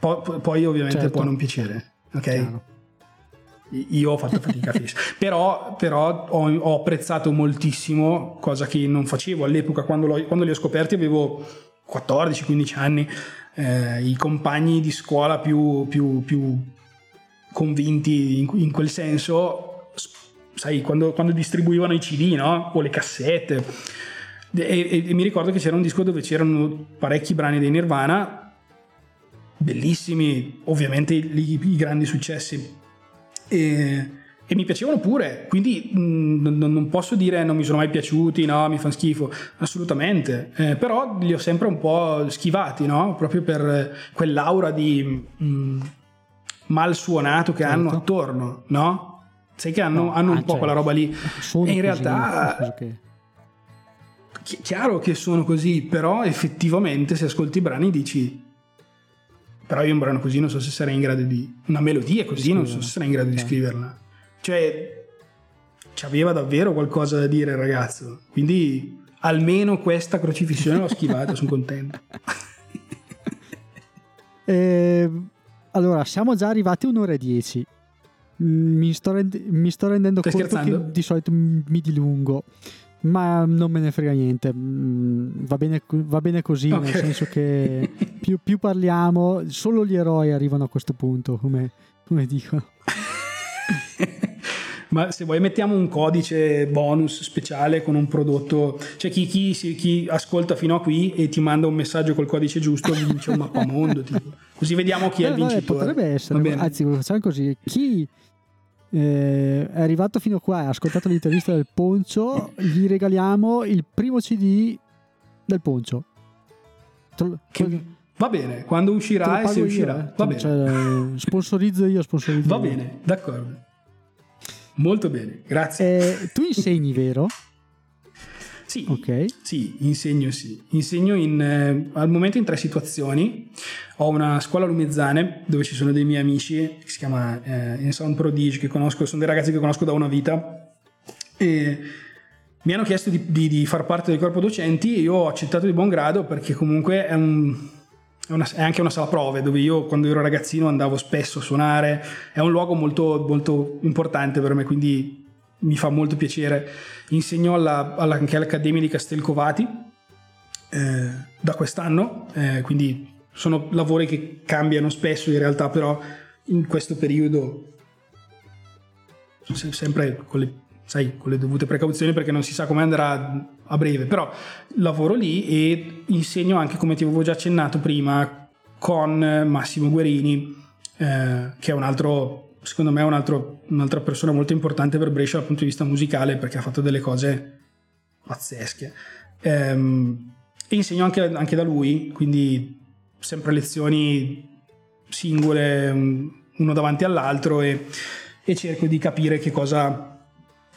Po- poi ovviamente certo. può non piacere, ok? Chiaro. Io ho fatto fatica a finisce. però, però ho, ho, apprezzato moltissimo, cosa che non facevo all'epoca quando, quando li ho scoperti, avevo 14-15 anni, eh, i compagni di scuola più, più, più convinti in, in, quel senso, sai, quando, quando distribuivano i CD no? o le cassette. E, e, e mi ricordo che c'era un disco dove c'erano parecchi brani dei Nirvana, bellissimi, ovviamente i, i grandi successi e, e mi piacevano pure, quindi mh, non posso dire non mi sono mai piaciuti, no, mi fanno schifo, assolutamente, eh, però li ho sempre un po' schivati, no? proprio per quell'aura di mh, mal suonato che certo. hanno attorno, no? Sai che hanno, no, hanno un ah, po' quella certo. roba lì. E in realtà... Chiaro che sono così, però effettivamente se ascolti i brani dici però io un brano così non so se sarei in grado di... Una melodia così non so se sarei in grado di scriverla. Cioè, aveva davvero qualcosa da dire il ragazzo. Quindi almeno questa crocifissione l'ho schivata, sono contento. eh, allora, siamo già arrivati a un'ora e dieci. Mm, mi sto, rend- mi sto rendendo Stai conto scherzando? che di solito mi dilungo ma non me ne frega niente, mm, va bene, va bene così, okay. nel senso che più, più, parliamo, solo gli eroi arrivano a questo punto, come, come dicono. ma se vuoi mettiamo un codice bonus speciale con un prodotto, cioè chi, chi, chi, ascolta fino a qui e ti manda un messaggio col codice giusto vince un mappamondo, tipo. così vediamo chi eh, è il vincitore. Vabbè, potrebbe essere, anzi facciamo così, chi eh, è arrivato fino a qua, ha ascoltato l'intervista del Poncio, gli regaliamo il primo CD del Poncio. Che, va bene, quando uscirà e se uscirà. Io, eh. Va bene. Cioè, sponsorizzo io, sponsorizzo Va io. bene, d'accordo. Molto bene, grazie. Eh, tu insegni, vero? Sì, okay. sì, insegno sì. Insegno in, eh, al momento in tre situazioni. Ho una scuola Lumezzane dove ci sono dei miei amici che si chiama eh, Ensound Prodige, che conosco, sono dei ragazzi che conosco da una vita e mi hanno chiesto di, di, di far parte del corpo docenti e io ho accettato di buon grado perché comunque è, un, è, una, è anche una sala prove dove io quando ero ragazzino andavo spesso a suonare, è un luogo molto, molto importante per me, quindi mi fa molto piacere. Insegno alla, alla, anche all'Accademia di Castelcovati eh, da quest'anno, eh, quindi sono lavori che cambiano spesso in realtà, però in questo periodo sempre con le, sai, con le dovute precauzioni perché non si sa come andrà a breve, però lavoro lì e insegno anche, come ti avevo già accennato prima, con Massimo Guerini, eh, che è un altro secondo me un altro, un'altra persona molto importante per Brescia dal punto di vista musicale perché ha fatto delle cose pazzesche. Ehm, e insegno anche, anche, da lui, quindi sempre lezioni singole, uno davanti all'altro e, e cerco di capire che cosa,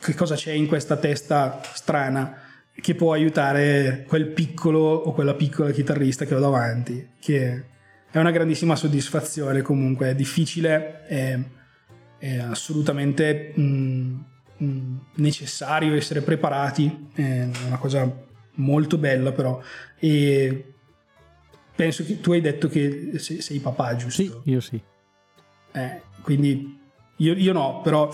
che cosa c'è in questa testa strana che può aiutare quel piccolo o quella piccola chitarrista che ho davanti, che è una grandissima soddisfazione comunque, è difficile. È, è assolutamente mh, mm, mh, mm, necessario essere preparati, è una cosa molto bella però e penso che tu hai detto che sei, sei papà, giusto? Sì, io sì. Eh, quindi io, io, no, però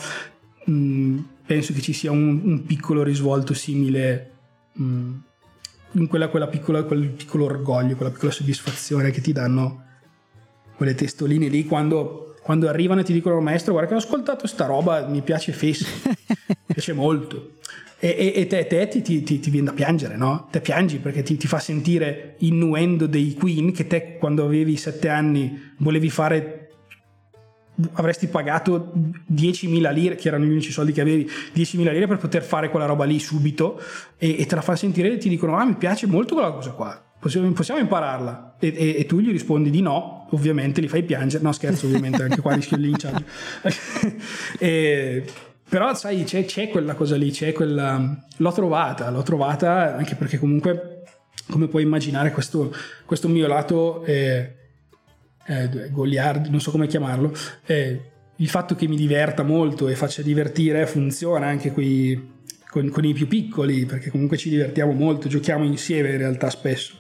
mh, mm, penso che ci sia un, un piccolo risvolto simile in quella, quella piccola, quel piccolo orgoglio, quella piccola soddisfazione che ti danno quelle testoline lì quando quando arrivano e ti dicono maestro guarda che ho ascoltato sta roba mi piace fesso mi piace molto e, e, e te, te ti, ti, ti, viene da piangere no? te piangi perché ti, ti, fa sentire innuendo dei Queen che te quando avevi sette anni volevi fare avresti pagato 10.000 lire, che erano gli unici soldi che avevi, 10.000 lire per poter fare quella roba lì subito e, e te la fa sentire e ti dicono ah mi piace molto quella cosa qua possiamo, possiamo impararla. E, e, e, tu gli rispondi di no ovviamente li fai piangere no scherzo ovviamente anche qua rischio il linciaggio e, però sai, c'è, c'è, quella cosa lì, c'è quella... L'ho trovata, l'ho trovata anche perché comunque, come puoi immaginare, questo, questo mio lato eh, eh, goliard, non so come chiamarlo, eh, il fatto che mi diverta molto e faccia divertire funziona anche qui con, con, i più piccoli, perché comunque ci divertiamo molto, giochiamo insieme in realtà spesso.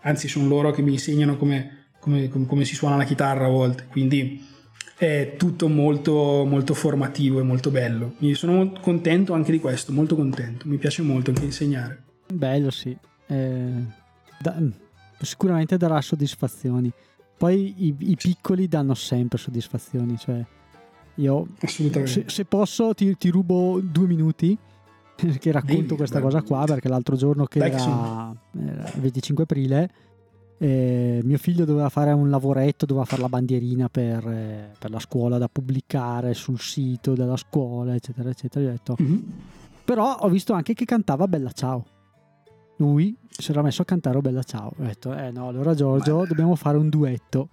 Anzi, sono loro che mi insegnano come, come, come si suona la chitarra a volte, quindi è tutto molto, molto formativo e molto bello. Mi sono contento anche di questo, molto contento. Mi piace molto anche insegnare. Bello, sì. Eh, da, sicuramente darà soddisfazioni. Poi i, i, piccoli danno sempre soddisfazioni. Cioè, io se, se, posso ti, ti, rubo due minuti che racconto Dimmi, questa beh, cosa qua perché l'altro giorno che era, era il 25 aprile eh, mio figlio doveva fare un lavoretto, doveva fare la bandierina per, eh, per, la scuola da pubblicare sul sito della scuola, eccetera, eccetera. Ho detto, mm-hmm. Però ho visto anche che cantava Bella Ciao. Lui si era messo a cantare Bella Ciao. Ho detto, eh no, allora Giorgio, Beh. dobbiamo fare un duetto.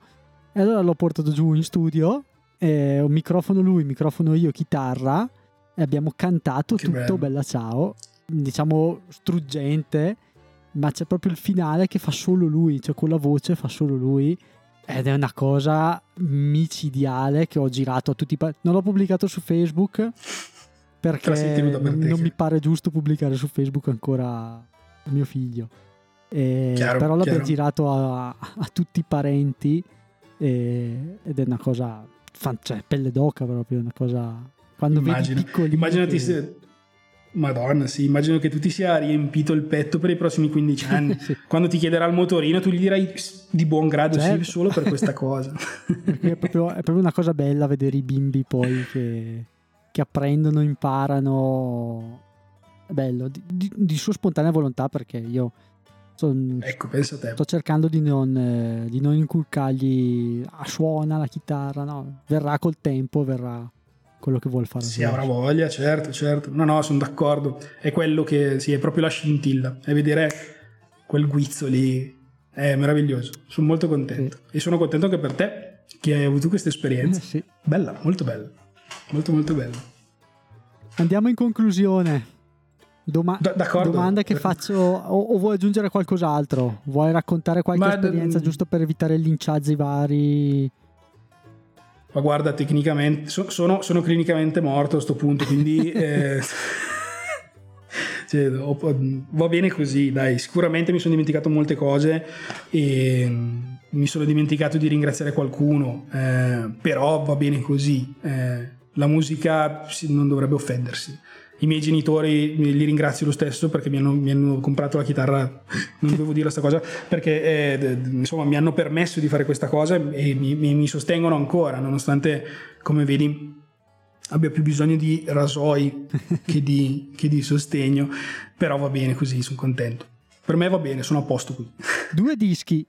E allora l'ho portato giù in studio, eh, un microfono lui, microfono io, chitarra, e abbiamo cantato che tutto bello. Bella Ciao, diciamo struggente ma c'è proprio il finale che fa solo lui, cioè con la voce fa solo lui ed è una cosa micidiale che ho girato a tutti i pa- non l'ho pubblicato su Facebook perché per non mi pare giusto pubblicare su Facebook ancora mio figlio e, chiaro, però l'abbiamo girato a, a, tutti i parenti e, ed è una cosa cioè pelle d'oca proprio una cosa quando Immagino. vedi immaginati che... se Madonna, sì, immagino che tu ti sia riempito il petto per i prossimi 15 anni. sì. Quando ti chiederà il motorino, tu gli dirai di buon grado certo. sì, solo per questa cosa. è, proprio, è, proprio, una cosa bella vedere i bimbi poi che, che apprendono, imparano. È bello, di, di, di, sua spontanea volontà, perché io son, ecco, sto cercando di non, eh, di non inculcargli a ah, suona la chitarra, no, verrà col tempo, verrà quello che vuol fare. Sì, avrà voglia, certo, certo. No, no, sono d'accordo. È quello che, sì, è proprio la scintilla. E vedere quel guizzo lì è meraviglioso. Sono molto contento. Sì. E sono contento anche per te che hai avuto questa esperienza. Eh, sì. Bella, molto bella. Molto, molto bella. Andiamo in conclusione. Doma- domanda che faccio, o, o, vuoi aggiungere qualcos'altro? Vuoi raccontare qualche Ma esperienza d- giusto per evitare linciaggi vari? ma guarda, tecnicamente so, sono, sono, clinicamente morto a questo punto, quindi eh, cioè, va bene così, dai, sicuramente mi sono dimenticato molte cose e mm, mi sono dimenticato di ringraziare qualcuno, eh, però va bene così, eh, la musica non dovrebbe offendersi i miei genitori li ringrazio lo stesso perché mi hanno, mi hanno comprato la chitarra, non dovevo dire questa cosa, perché eh, insomma mi hanno permesso di fare questa cosa e mi, mi, mi, sostengono ancora, nonostante, come vedi, abbia più bisogno di rasoi che di, che di sostegno, però va bene così, sono contento. Per me va bene, sono a posto qui. Due dischi,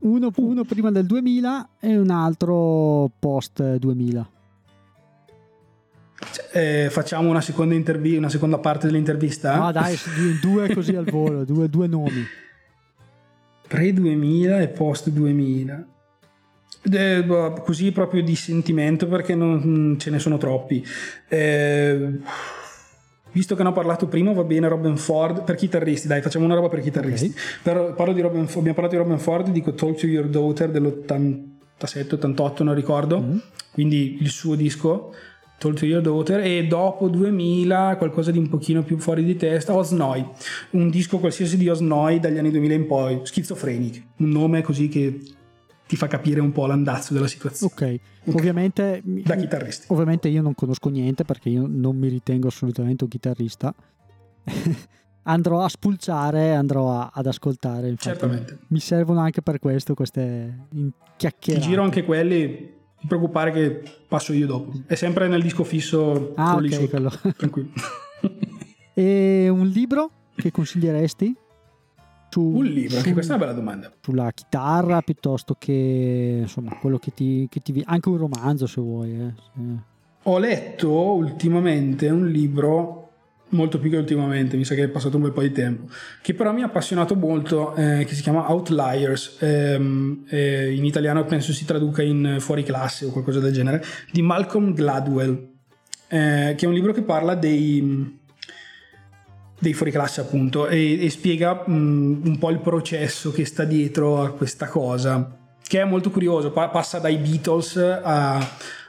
uno, uno prima del 2000 e un altro post 2000 eh, facciamo una seconda, intervi- una seconda parte dell'intervista? No, dai, due così al volo, due, due nomi. Pre 2000 e post 2000. Eh, boh, così proprio di sentimento perché non ce ne sono troppi. Eh, visto che ne ho parlato prima, va bene Robin Ford per chitarristi. Dai, facciamo una roba per chitarristi. Okay. Per, parlo di Robin, abbiamo parlato di Robin Ford, dico Talk to Your Daughter dell'87-88, non ricordo. Mm-hmm. Quindi il suo disco Told to Your Daughter e dopo 2000 qualcosa di un pochino più fuori di testa Osnoy un disco qualsiasi di Osnoy dagli anni 2000 in poi Schizophrenic un nome così che ti fa capire un po' l'andazzo della situazione. Ok, okay. ovviamente da chitarristi ovviamente io non conosco niente perché io non mi ritengo assolutamente un chitarrista. Andrò a spulciare andrò a, ad ascoltare Infatti, certamente. Mi servono anche per questo queste chiacchierate ti giro anche quelli ti preoccupare che passo io dopo. È sempre nel disco fisso. Ah, ok, quello. Tranquillo. e un libro che consiglieresti? Su, un libro, su, anche questa è una bella domanda. Sulla chitarra piuttosto che insomma quello che ti, che ti anche un romanzo se vuoi. Eh. Ho letto ultimamente un libro molto più che ultimamente, mi sa che è passato un bel po' di tempo, che però mi ha appassionato molto, eh, che si chiama Outliers, ehm, eh, in italiano penso si traduca in fuori classe o qualcosa del genere, di Malcolm Gladwell. eh, che è un libro che parla dei, dei fuoriclasse appunto e, e spiega mh, un po' il processo che sta dietro a questa cosa che è molto curioso pa- passa dai Beatles a,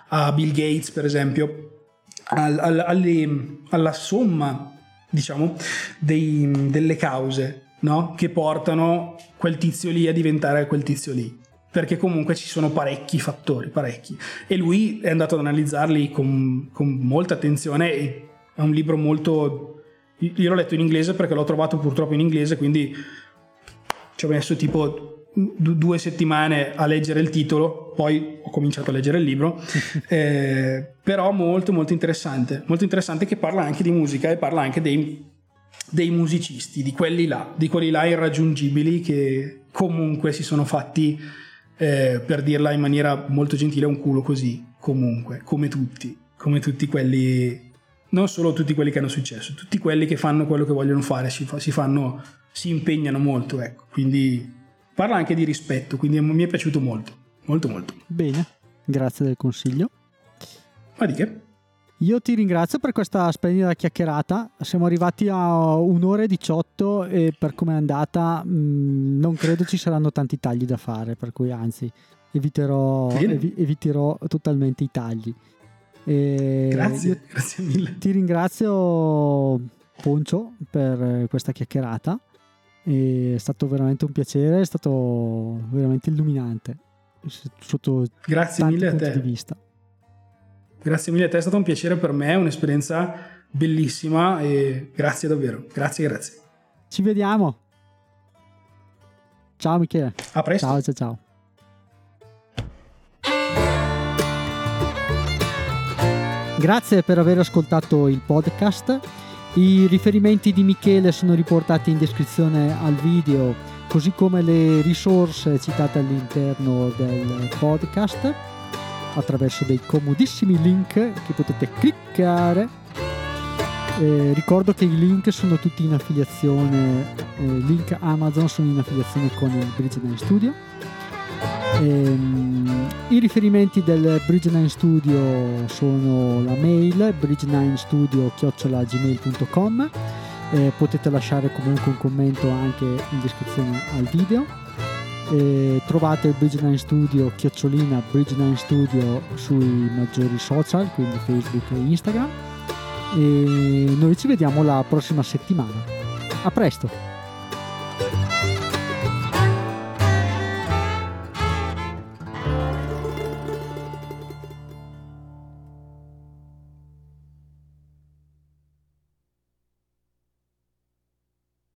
a, Bill Gates per esempio al, al, alle, alla somma diciamo dei, delle cause no? che portano quel tizio lì a diventare quel tizio lì perché comunque ci sono parecchi fattori, parecchi. E lui è andato ad analizzarli con, con molta attenzione è un libro molto io l'ho letto in inglese perché l'ho trovato purtroppo in inglese, quindi ci ho messo tipo due settimane a leggere il titolo, poi ho cominciato a leggere il libro, eh, però molto molto interessante, molto interessante che parla anche di musica e parla anche dei, dei musicisti, di quelli là, di quelli là irraggiungibili che comunque si sono fatti, eh, per dirla in maniera molto gentile, un culo così, comunque, come tutti, come tutti quelli non solo tutti quelli che hanno successo, tutti quelli che fanno quello che vogliono fare, si, fa, si, fanno, si impegnano molto, ecco. Quindi parla anche di rispetto, quindi mi è piaciuto molto, molto molto. Bene, grazie del consiglio. Ma di che? Io ti ringrazio per questa splendida chiacchierata. Siamo arrivati a un'ora e 18 e per come è andata mh, mm, non credo ci saranno tanti tagli da fare, per cui anzi eviterò, evi- eviterò totalmente i tagli. E grazie, grazie mille. Ti ringrazio Poncio per questa chiacchierata. È stato veramente un piacere, è stato veramente illuminante sotto grazie tanti mille punti a te. di vista. Grazie mille a te, è stato un piacere per me, un'esperienza bellissima e grazie davvero. Grazie, grazie. Ci vediamo. Ciao Michele. A presto. Ciao, ciao, ciao. Grazie per aver ascoltato il podcast. I riferimenti di Michele sono riportati in descrizione al video, così come le risorse citate all'interno del podcast attraverso dei comodissimi link che potete cliccare. Eh, ricordo che i link sono tutti in affiliazione, eh, link Amazon sono in affiliazione con il Bridge Studio Ehm, I riferimenti del Bridge9 Studio sono la mail bridge9studio.gmail.com eh, potete lasciare comunque un commento anche in descrizione al video. Eh, trovate il Bridge9 Studio chiocciolina Bridge9 Studio sui maggiori social quindi Facebook e Instagram. E noi ci vediamo la prossima settimana. A presto